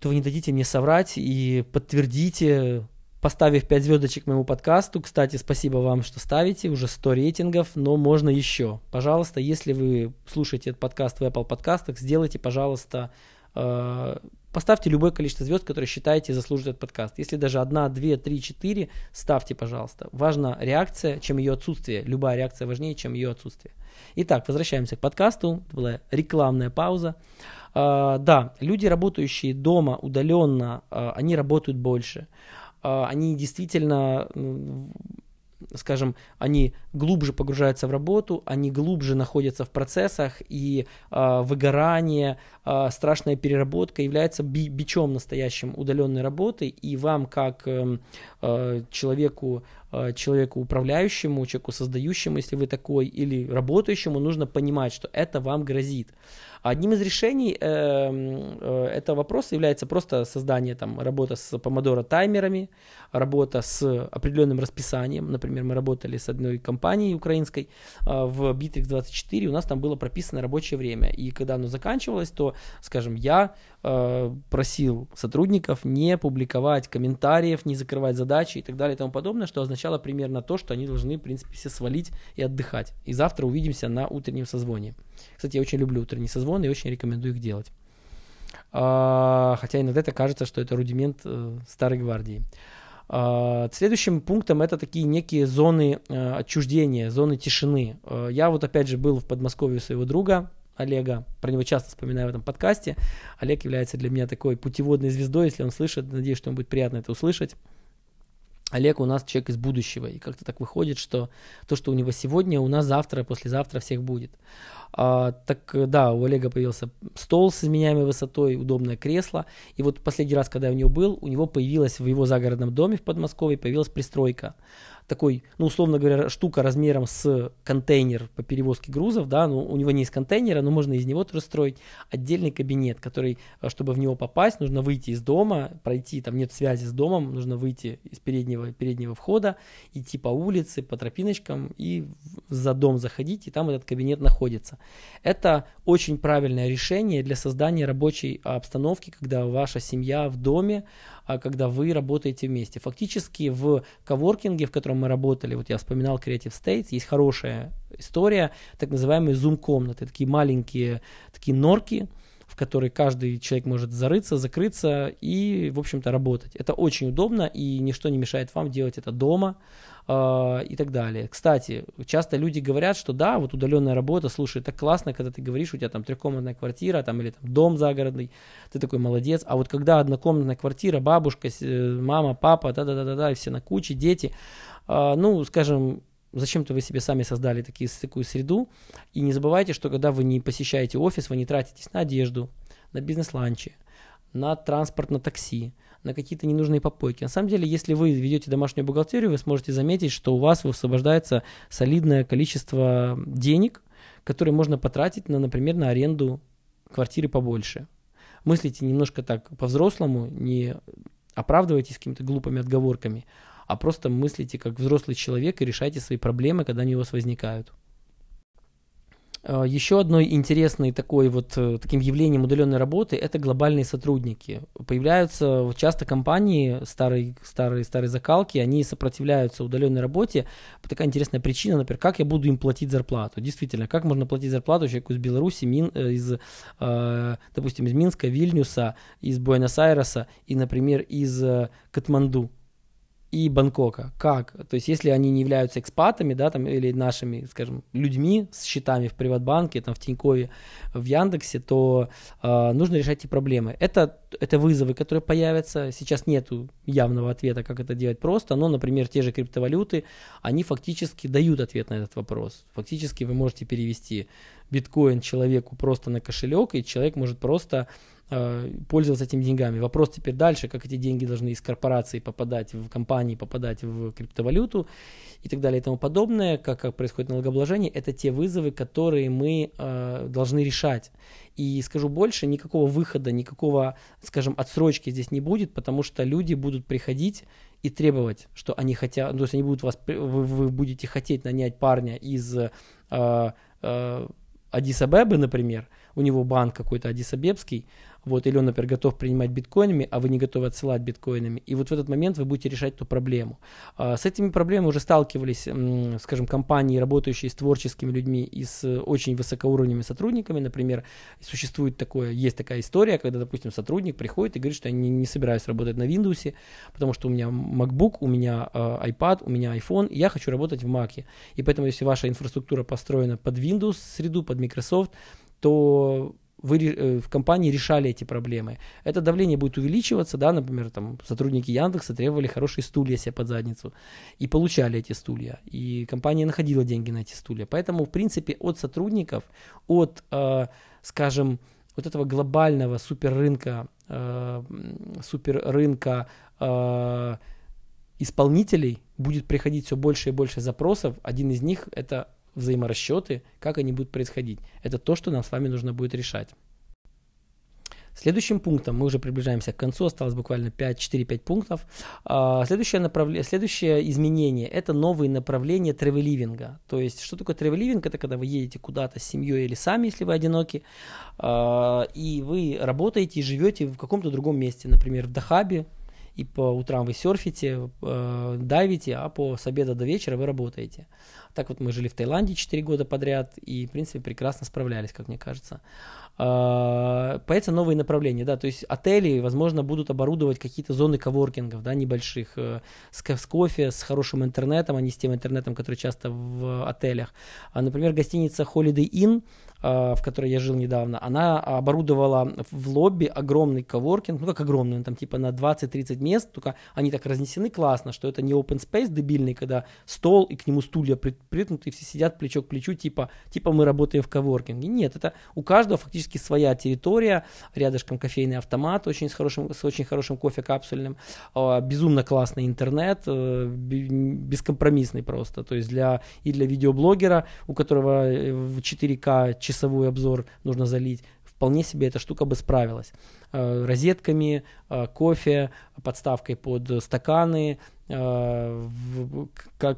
S1: то вы не дадите мне соврать и подтвердите, поставив 5 звездочек моему подкасту. Кстати, спасибо вам, что ставите, уже 100 рейтингов, но можно еще. Пожалуйста, если вы слушаете этот подкаст в Apple подкастах, сделайте, пожалуйста, э, поставьте любое количество звезд, которое считаете заслуживает этот подкаст. Если даже одна, две, три, четыре, ставьте, пожалуйста. Важна реакция, чем ее отсутствие. Любая реакция важнее, чем ее отсутствие. Итак, возвращаемся к подкасту. Это была рекламная пауза. Uh, да, люди, работающие дома удаленно, uh, они работают больше. Uh, они действительно скажем, они глубже погружаются в работу, они глубже находятся в процессах, и выгорание, страшная переработка является би бичом настоящим удаленной работы, и вам, как э, э, человеку, человеку управляющему, человеку создающему, если вы такой, или работающему, нужно понимать, что это вам грозит. Одним из решений э, э, этого вопроса является просто создание там, работа с помодоро таймерами, работа с определенным расписанием. Например, мы работали с одной компанией украинской э, в Bittrex 24, у нас там было прописано рабочее время. И когда оно заканчивалось, то, скажем, я э, просил сотрудников не публиковать комментариев, не закрывать задачи и так далее и тому подобное, что означало примерно то, что они должны, в принципе, все свалить и отдыхать. И завтра увидимся на утреннем созвоне. Кстати, я очень люблю утренний созвон и очень рекомендую их делать. А, хотя иногда это кажется, что это рудимент э, старой гвардии. А, следующим пунктом это такие некие зоны э, отчуждения, зоны тишины. Э, я вот опять же был в Подмосковье своего друга Олега, про него часто вспоминаю в этом подкасте. Олег является для меня такой путеводной звездой, если он слышит, надеюсь, что ему будет приятно это услышать. Олег у нас человек из будущего, и как-то так выходит, что то, что у него сегодня, у нас завтра, послезавтра всех будет. А, так да, у Олега появился стол с изменяемой высотой, удобное кресло, и вот последний раз, когда я у него был, у него появилась в его загородном доме в Подмосковье, появилась пристройка такой, ну, условно говоря, штука размером с контейнер по перевозке грузов, да, ну, у него не из контейнера, но можно из него тоже строить отдельный кабинет, который, э, чтобы в него попасть, нужно выйти из дома, пройти, там нет связи с домом, нужно выйти из переднего, переднего входа, идти по улице, по тропиночкам и за дом заходить, и там этот кабинет находится. Это очень правильное решение для создания рабочей обстановки, когда ваша семья в доме, а когда вы работаете вместе. Фактически в коворкинге, в котором мы работали, вот я вспоминал Creative States, есть хорошая история, так называемые Zoom-комнаты, такие маленькие такие норки, который каждый человек может зарыться, закрыться и, в общем-то, работать. Это очень удобно, и ничто не мешает вам делать это дома э, и так далее. Кстати, часто люди говорят, что да, вот удаленная работа, слушай, так классно, когда ты говоришь, у тебя там трехкомнатная квартира там, или там дом загородный, ты такой молодец. А вот когда однокомнатная квартира, бабушка, э, мама, папа, да-да-да-да, все на куче, дети, э, ну, скажем, Зачем-то вы себе сами создали такие, такую среду. И не забывайте, что когда вы не посещаете офис, вы не тратитесь на одежду, на бизнес-ланчи, на транспорт, на такси, на какие-то ненужные попойки. На самом деле, если вы ведете домашнюю бухгалтерию, вы сможете заметить, что у вас высвобождается солидное количество денег, которые можно потратить, на, например, на аренду квартиры побольше. Мыслите немножко так по-взрослому, не оправдывайтесь какими-то глупыми отговорками, а просто мыслите как взрослый человек и решайте свои проблемы, когда они у вас возникают. А, Еще одной интересной такой вот э, таким явлением удаленной работы это глобальные сотрудники. Появляются часто компании старые, старые, старые закалки, они сопротивляются удаленной работе. Такая интересная причина, например, как я буду им платить зарплату. Действительно, как можно платить зарплату человеку из Беларуси, Мин, э, из, э, допустим, из Минска, Вильнюса, из Буэнос-Айреса и, например, из Катманду и Бангкока. Как? То есть, если они не являются экспатами, да, там, или нашими, скажем, людьми с счетами в Приватбанке, там, в Тинькове, в Яндексе, то э, нужно решать эти проблемы. Это, это вызовы, которые появятся. Сейчас нету явного ответа, как это делать просто, но, например, те же криптовалюты, они фактически дают ответ на этот вопрос. Фактически вы можете перевести биткоин человеку просто на кошелек, и человек может просто пользоваться этими деньгами. Вопрос теперь дальше, как эти деньги должны из корпорации попадать в компании, попадать в криптовалюту и так далее и тому подобное, как, как происходит налогообложение, это те вызовы, которые мы э, должны решать. И скажу больше, никакого выхода, никакого, скажем, отсрочки здесь не будет, потому что люди будут приходить и требовать, что они хотят, то есть они будут вас, вы, вы будете хотеть нанять парня из э, э, Адисабебы, например, у него банк какой-то Адисабебский, вот, или он, например, готов принимать биткоинами, а вы не готовы отсылать биткоинами. И вот в этот момент вы будете решать эту проблему. А, с этими проблемами уже сталкивались, скажем, компании, работающие с творческими людьми и с очень высокоуровневыми сотрудниками, например, существует такое, есть такая история, когда, допустим, сотрудник приходит и говорит, что я не, не собираюсь работать на Windows, потому что у меня MacBook, у меня э, iPad, у меня iPhone, и я хочу работать в Mac. И поэтому, если ваша инфраструктура построена под Windows среду, под Microsoft, то вы э, в компании решали эти проблемы. Это давление будет увеличиваться, да, например, там сотрудники Яндекса требовали хорошие стулья себе под задницу и получали эти стулья, и компания находила деньги на эти стулья. Поэтому, в принципе, от сотрудников, от, э, скажем, вот этого глобального суперрынка, э, суперрынка э, исполнителей будет приходить все больше и больше запросов. Один из них это взаиморасчеты, как они будут происходить. Это то, что нам с вами нужно будет решать. Следующим пунктом, мы уже приближаемся к концу, осталось буквально 4-5 пунктов. А, следующее, направление, следующее изменение – это новые направления тревеливинга. То есть, что такое тревеливинг? Это когда вы едете куда-то с семьей или сами, если вы одиноки, а, и вы работаете и живете в каком-то другом месте, например, в Дахабе, и по утрам вы серфите, э, дайвите, а по с обеда до вечера вы работаете. Так вот мы жили в Таиланде 4 года подряд и, в принципе, прекрасно справлялись, как мне кажется. Э, появятся новые направления, да, то есть отели, возможно, будут оборудовать какие-то зоны коворкингов, да, небольших, э, с, с кофе, с хорошим интернетом, а не с тем интернетом, который часто в отелях. А, например, гостиница Holiday Inn – в которой я жил недавно, она оборудовала в лобби огромный коворкинг, ну как огромный, там типа на 20-30 мест, только они так разнесены классно, что это не open space дебильный, когда стол и к нему стулья притнуты, и все сидят плечо к плечу, типа, типа мы работаем в коворкинге. Нет, это у каждого фактически своя территория, рядышком кофейный автомат очень с хорошим, с очень хорошим кофе капсульным, э, безумно классный интернет, э, бескомпромиссный просто, то есть для и для видеоблогера, у которого в 4К часовой обзор нужно залить, вполне себе эта штука бы справилась. Э, розетками, э, кофе, подставкой под стаканы, э,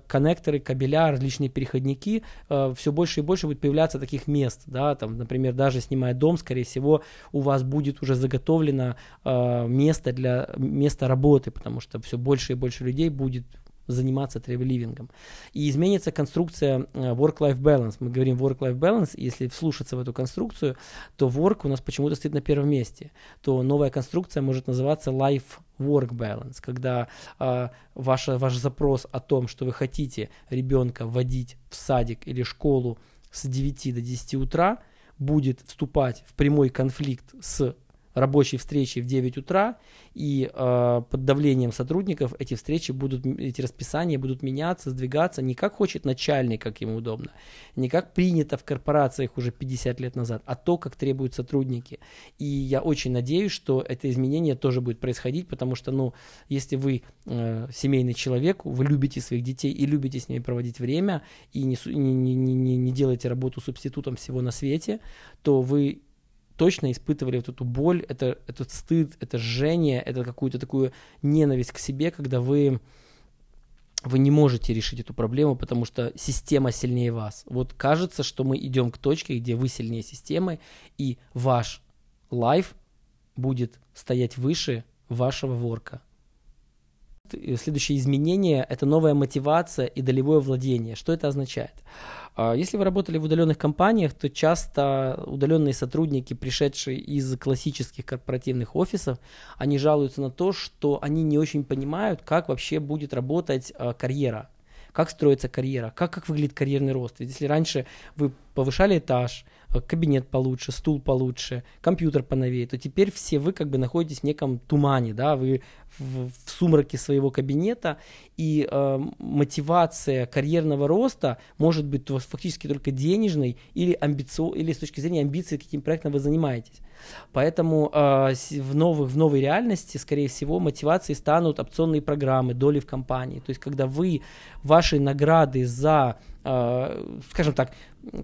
S1: коннекторы, кабеля, различные переходники, все больше и больше будет появляться таких мест, да, там, например, даже снимая дом, скорее всего, у вас будет уже заготовлено место для места работы, потому что все больше и больше людей будет заниматься тревеливингом. И изменится конструкция э, work-life balance. Мы говорим work-life balance, и если вслушаться в эту конструкцию, то work у нас почему-то стоит на первом месте. То новая конструкция может называться life work balance, когда э, ваша, ваш запрос о том, что вы хотите ребенка вводить в садик или школу с 9 до 10 утра, будет вступать в прямой конфликт с рабочей встречи в 9 утра, и э, под давлением сотрудников эти встречи будут, эти расписания будут меняться, сдвигаться не как хочет начальник, как ему удобно, не как принято в корпорациях уже 50 лет назад, а то, как требуют сотрудники. И я очень надеюсь, что это изменение тоже будет происходить, потому что, ну, если вы э, семейный человек, вы любите своих детей и любите с ними проводить время, и не, не, не, не, делаете работу субститутом всего на свете, то вы точно испытывали вот эту боль, это, этот стыд, это жжение, это какую-то такую ненависть к себе, когда вы, вы не можете решить эту проблему, потому что система сильнее вас. Вот кажется, что мы идем к точке, где вы сильнее системы, и ваш лайф будет стоять выше вашего ворка. Следующее изменение – это новая мотивация и долевое владение. Что это означает? А, если вы работали в удаленных компаниях, то часто удаленные сотрудники, пришедшие из классических корпоративных офисов, они жалуются на то, что они не очень понимают, как вообще будет работать а, карьера, как строится карьера, как, как выглядит карьерный рост. Ведь если раньше вы повышали этаж, Э, кабинет получше, стул получше, компьютер поновее, то теперь все вы как бы находитесь в неком тумане, да, вы в, в сумраке своего кабинета, и э, мотивация карьерного роста может быть фактически только денежной или, амбицио, или с точки зрения амбиций, каким проектом вы занимаетесь. Поэтому э, в, новых, в новой реальности, скорее всего, мотивацией станут опционные программы, доли в компании. То есть, когда вы, ваши награды за, э, скажем так,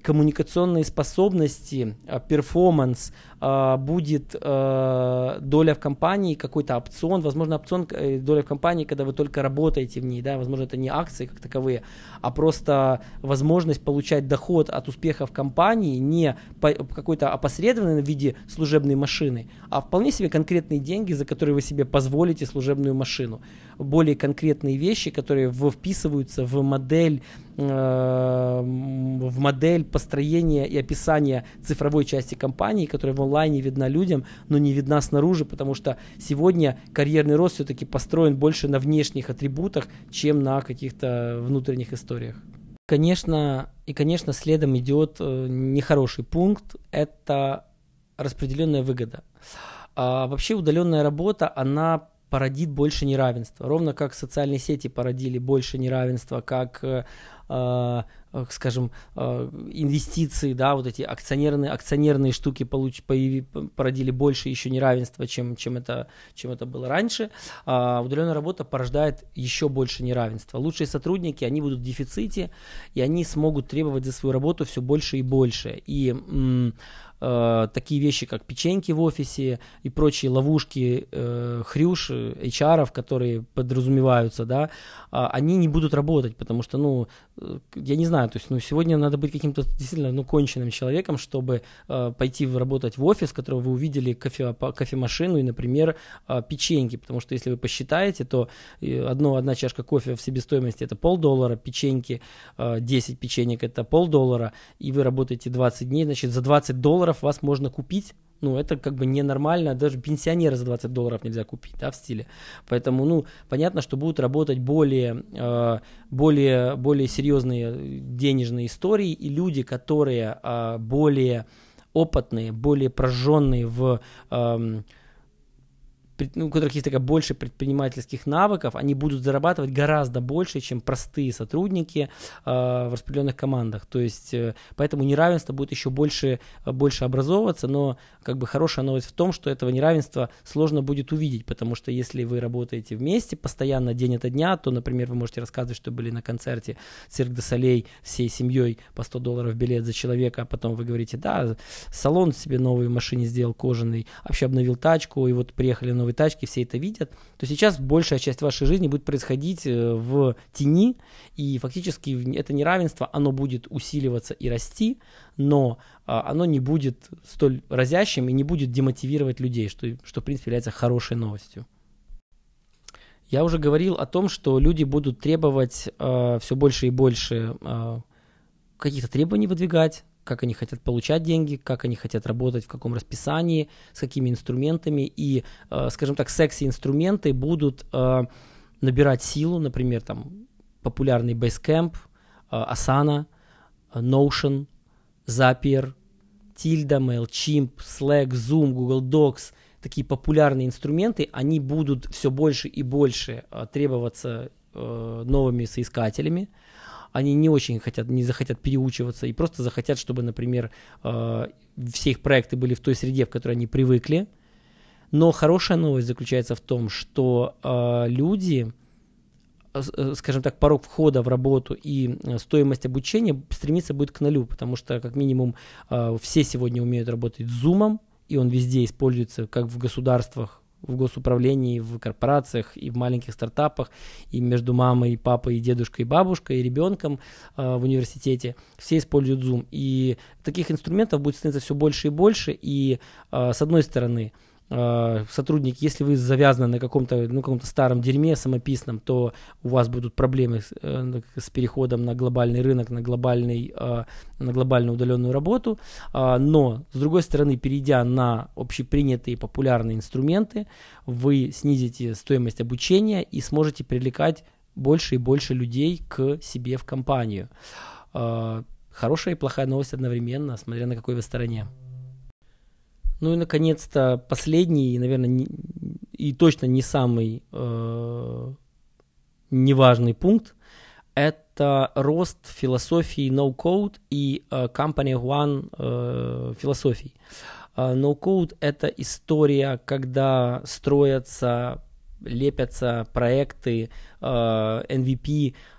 S1: коммуникационные способности, э, перформанс, э, будет э, доля в компании, какой-то опцион, возможно, опцион, доля в компании, когда вы только работаете в ней, да, возможно, это не акции как таковые, а просто возможность получать доход от успеха в компании не какой-то опосредованный в виде служебной машины, а вполне себе конкретные деньги, за которые вы себе позволите служебную машину. Более конкретные вещи, которые вписываются в модель в модель построения и описания цифровой части компании, которая в онлайне видна людям, но не видна снаружи, потому что сегодня карьерный рост все-таки построен больше на внешних атрибутах, чем на каких-то внутренних историях. Конечно, и, конечно, следом идет э, нехороший пункт, это распределенная выгода. А вообще удаленная работа, она породит больше неравенства. Ровно как социальные сети породили больше неравенства, как э, Э, скажем, э, инвестиции, да, вот эти акционерные, акционерные штуки получ, появи, породили больше еще неравенства, чем, чем, это, чем это было раньше. А удаленная работа порождает еще больше неравенства. Лучшие сотрудники, они будут в дефиците, и они смогут требовать за свою работу все больше и больше. И м- э, такие вещи, как печеньки в офисе и прочие ловушки э, хрюш, HR, которые подразумеваются, да, э, они не будут работать, потому что, ну, э, я не знаю, то есть, ну, сегодня надо быть каким-то действительно, ну, конченным человеком, чтобы э, пойти работать в офис, которого вы увидели кофе, кофемашину и, например, э, печеньки, потому что если вы посчитаете, то э, одно, одна чашка кофе в себестоимости это полдоллара, печеньки, э, 10 печенек это полдоллара, и вы работаете 20 дней, значит, за 20 долларов долларов вас можно купить, ну, это как бы ненормально, даже пенсионера за 20 долларов нельзя купить, да, в стиле. Поэтому, ну, понятно, что будут работать более, э, более, более серьезные денежные истории, и люди, которые э, более опытные, более прожженные в... Э, ну, у которых есть такая больше предпринимательских навыков, они будут зарабатывать гораздо больше, чем простые сотрудники э, в распределенных командах. То есть, э, поэтому неравенство будет еще больше, больше образовываться, но как бы хорошая новость в том, что этого неравенства сложно будет увидеть, потому что если вы работаете вместе постоянно день ото дня, то, например, вы можете рассказывать, что были на концерте Cirque du Soleil всей семьей по 100 долларов билет за человека, а потом вы говорите, да, салон себе новую машине сделал кожаный, вообще обновил тачку, и вот приехали на новой тачке, все это видят, то сейчас большая часть вашей жизни будет происходить э, в тени, и фактически это неравенство, оно будет усиливаться и расти, но а, оно не будет столь разящим и не будет демотивировать людей, что, что в принципе является хорошей новостью. Я уже говорил о том, что люди будут требовать э, все больше и больше э, каких-то требований выдвигать, как они хотят получать деньги, как они хотят работать, в каком расписании, с какими инструментами. И, э, скажем так, секси-инструменты будут э, набирать силу, например, там популярный Basecamp, э, Asana, Notion, Zapier, Tilda, MailChimp, Slack, Zoom, Google Docs – такие популярные инструменты, они будут все больше и больше э, требоваться э, новыми соискателями. Они не очень хотят, не захотят переучиваться и просто захотят, чтобы, например, э, все их проекты были в той среде, в которой они привыкли. Но хорошая новость заключается в том, что э, люди, э, скажем так, порог входа в работу и стоимость обучения стремиться будет к нулю, потому что, как минимум, все сегодня умеют работать с Zoom, и он везде используется, как в государствах, в госуправлении, в корпорациях и в маленьких стартапах, и между мамой, и папой, и дедушкой, и бабушкой, и ребенком э, в университете. Все используют Zoom. И таких инструментов будет становиться все больше и больше. И э, с одной стороны, сотрудник, если вы завязаны на каком-то ну, каком старом дерьме самописном, то у вас будут проблемы с, э, с переходом на глобальный рынок, на, глобальный, э, на глобальную удаленную работу. Но, с другой стороны, перейдя на общепринятые популярные инструменты, вы снизите стоимость обучения и сможете привлекать больше и больше людей к себе в компанию. Хорошая и плохая новость одновременно, смотря на какой вы стороне. Ну и, наконец-то, последний, наверное, не, и точно не самый э, неважный пункт – это рост философии no-code и э, Company One э, философий. Э, no-code – это история, когда строятся, лепятся проекты, э, MVP – Э,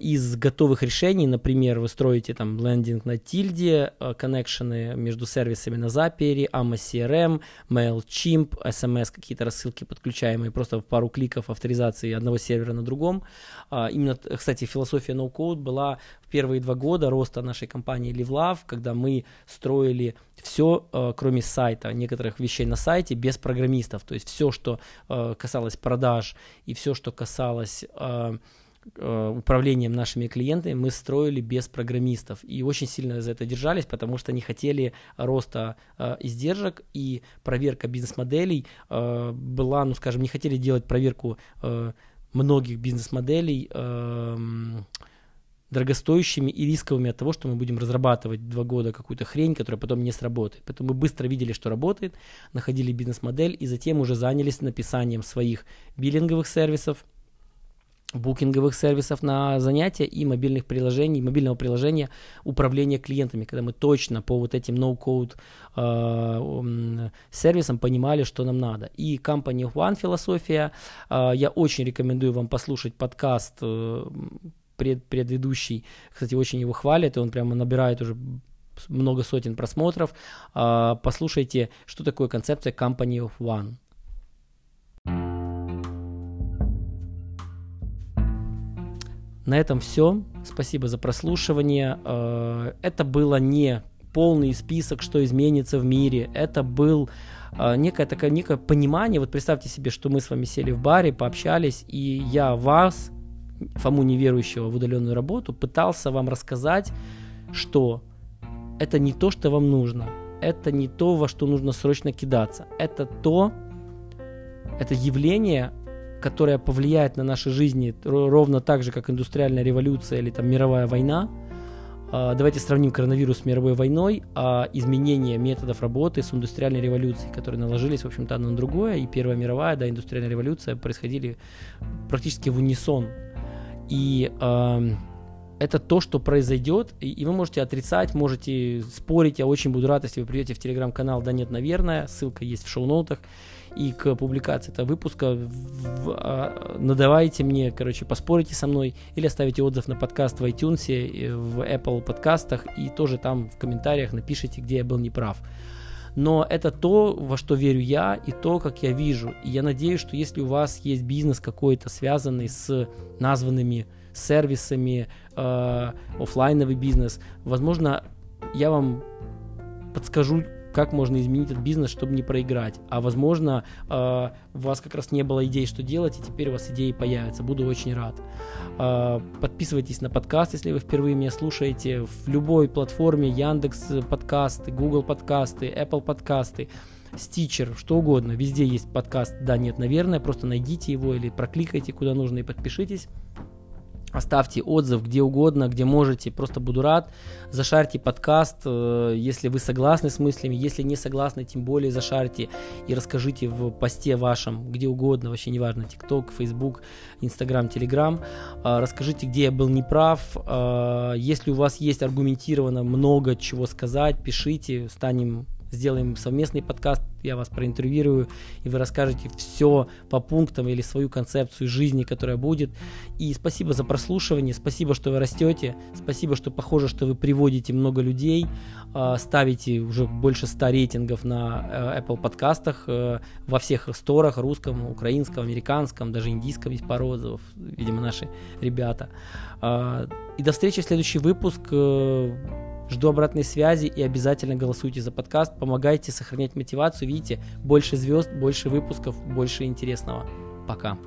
S1: из готовых решений, например, вы строите там лендинг на тильде, э, коннекшены между сервисами на Zapier, AMA CRM, MailChimp, SMS, какие-то рассылки подключаемые просто в пару кликов авторизации одного сервера на другом. А, именно, кстати, философия no-code была в первые два года роста нашей компании LiveLove, когда мы строили все, э, кроме сайта, некоторых вещей на сайте, без программистов. То есть все, что касалось продаж и все, что касалось Э, управлением нашими клиентами мы строили без программистов. И очень сильно за это держались, потому что не хотели роста э, издержек. И проверка бизнес-моделей э, была, ну скажем, не хотели делать проверку э, многих бизнес-моделей э, дорогостоящими и рисковыми от того, что мы будем разрабатывать два года какую-то хрень, которая потом не сработает. Поэтому мы быстро видели, что работает, находили бизнес-модель и затем уже занялись написанием своих биллинговых сервисов, букинговых сервисов на занятия и мобильных приложений, мобильного приложения управления клиентами, когда мы точно по вот этим no-code э, сервисам понимали, что нам надо. И компания One философия, э, я очень рекомендую вам послушать подкаст э, пред, предведущий, кстати, очень его хвалят, и он прямо набирает уже много сотен просмотров. Э, послушайте, что такое концепция of One. На этом все. Спасибо за прослушивание. Э, это было не полный список, что изменится в мире. Это был э, некое такое некое понимание. Вот представьте себе, что мы с вами сели в баре, пообщались, и я вас, Фому неверующего в удаленную работу, пытался вам рассказать, что это не то, что вам нужно. Это не то, во что нужно срочно кидаться. Это то, это явление, которая повлияет на наши жизни ровно так же, как индустриальная революция или там мировая война. А, давайте сравним коронавирус с мировой войной, а изменение методов работы с индустриальной революцией, которые наложились, в общем-то, одно на другое. И Первая мировая, да, индустриальная революция происходили практически в унисон. И э, это то, что произойдет, и, и вы можете отрицать, можете спорить. Я очень буду рад, если вы придете в телеграм-канал «Да нет, наверное». Ссылка есть в шоу-ноутах и к публикации этого выпуска в, а, надавайте мне, короче, поспорите со мной или оставите отзыв на подкаст в iTunes, в Apple подкастах и тоже там в комментариях напишите, где я был неправ. Но это то, во что верю я, и то, как я вижу. И я надеюсь, что если у вас есть бизнес какой-то, связанный с названными сервисами, э, офлайновый бизнес, возможно, я вам подскажу как можно изменить этот бизнес, чтобы не проиграть. А возможно, э, у вас как раз не было идей, что делать, и теперь у вас идеи появятся. Буду очень рад. Э, подписывайтесь на подкаст, если вы впервые меня слушаете. В любой платформе Яндекс подкасты, Google подкасты, Apple подкасты. Стичер, что угодно. Везде есть подкаст «Да, нет, наверное». Просто найдите его или прокликайте куда нужно и подпишитесь. Оставьте отзыв где угодно, где можете, просто буду рад. Зашарьте подкаст, э, если вы согласны с мыслями, если не согласны, тем более зашарьте и расскажите в посте вашем, где угодно, вообще неважно, ТикТок, Фейсбук, Инстаграм, Телеграм. Расскажите, где я был неправ. Э, если у вас есть аргументированно много чего сказать, пишите, станем сделаем совместный подкаст, я вас проинтервьюирую, и вы расскажете все по пунктам или свою концепцию жизни, которая будет. И спасибо за прослушивание, спасибо, что вы растете, спасибо, что похоже, что вы приводите много людей, а, ставите уже больше 100 рейтингов на э, Apple подкастах э, во всех сторах, русском, украинском, американском, даже индийском есть пару отзывов, видимо, наши ребята. А, и до встречи в следующий выпуск. Жду обратной связи и обязательно голосуйте за подкаст. Помогайте сохранять мотивацию. Видите, больше звезд, больше выпусков, больше интересного. Пока.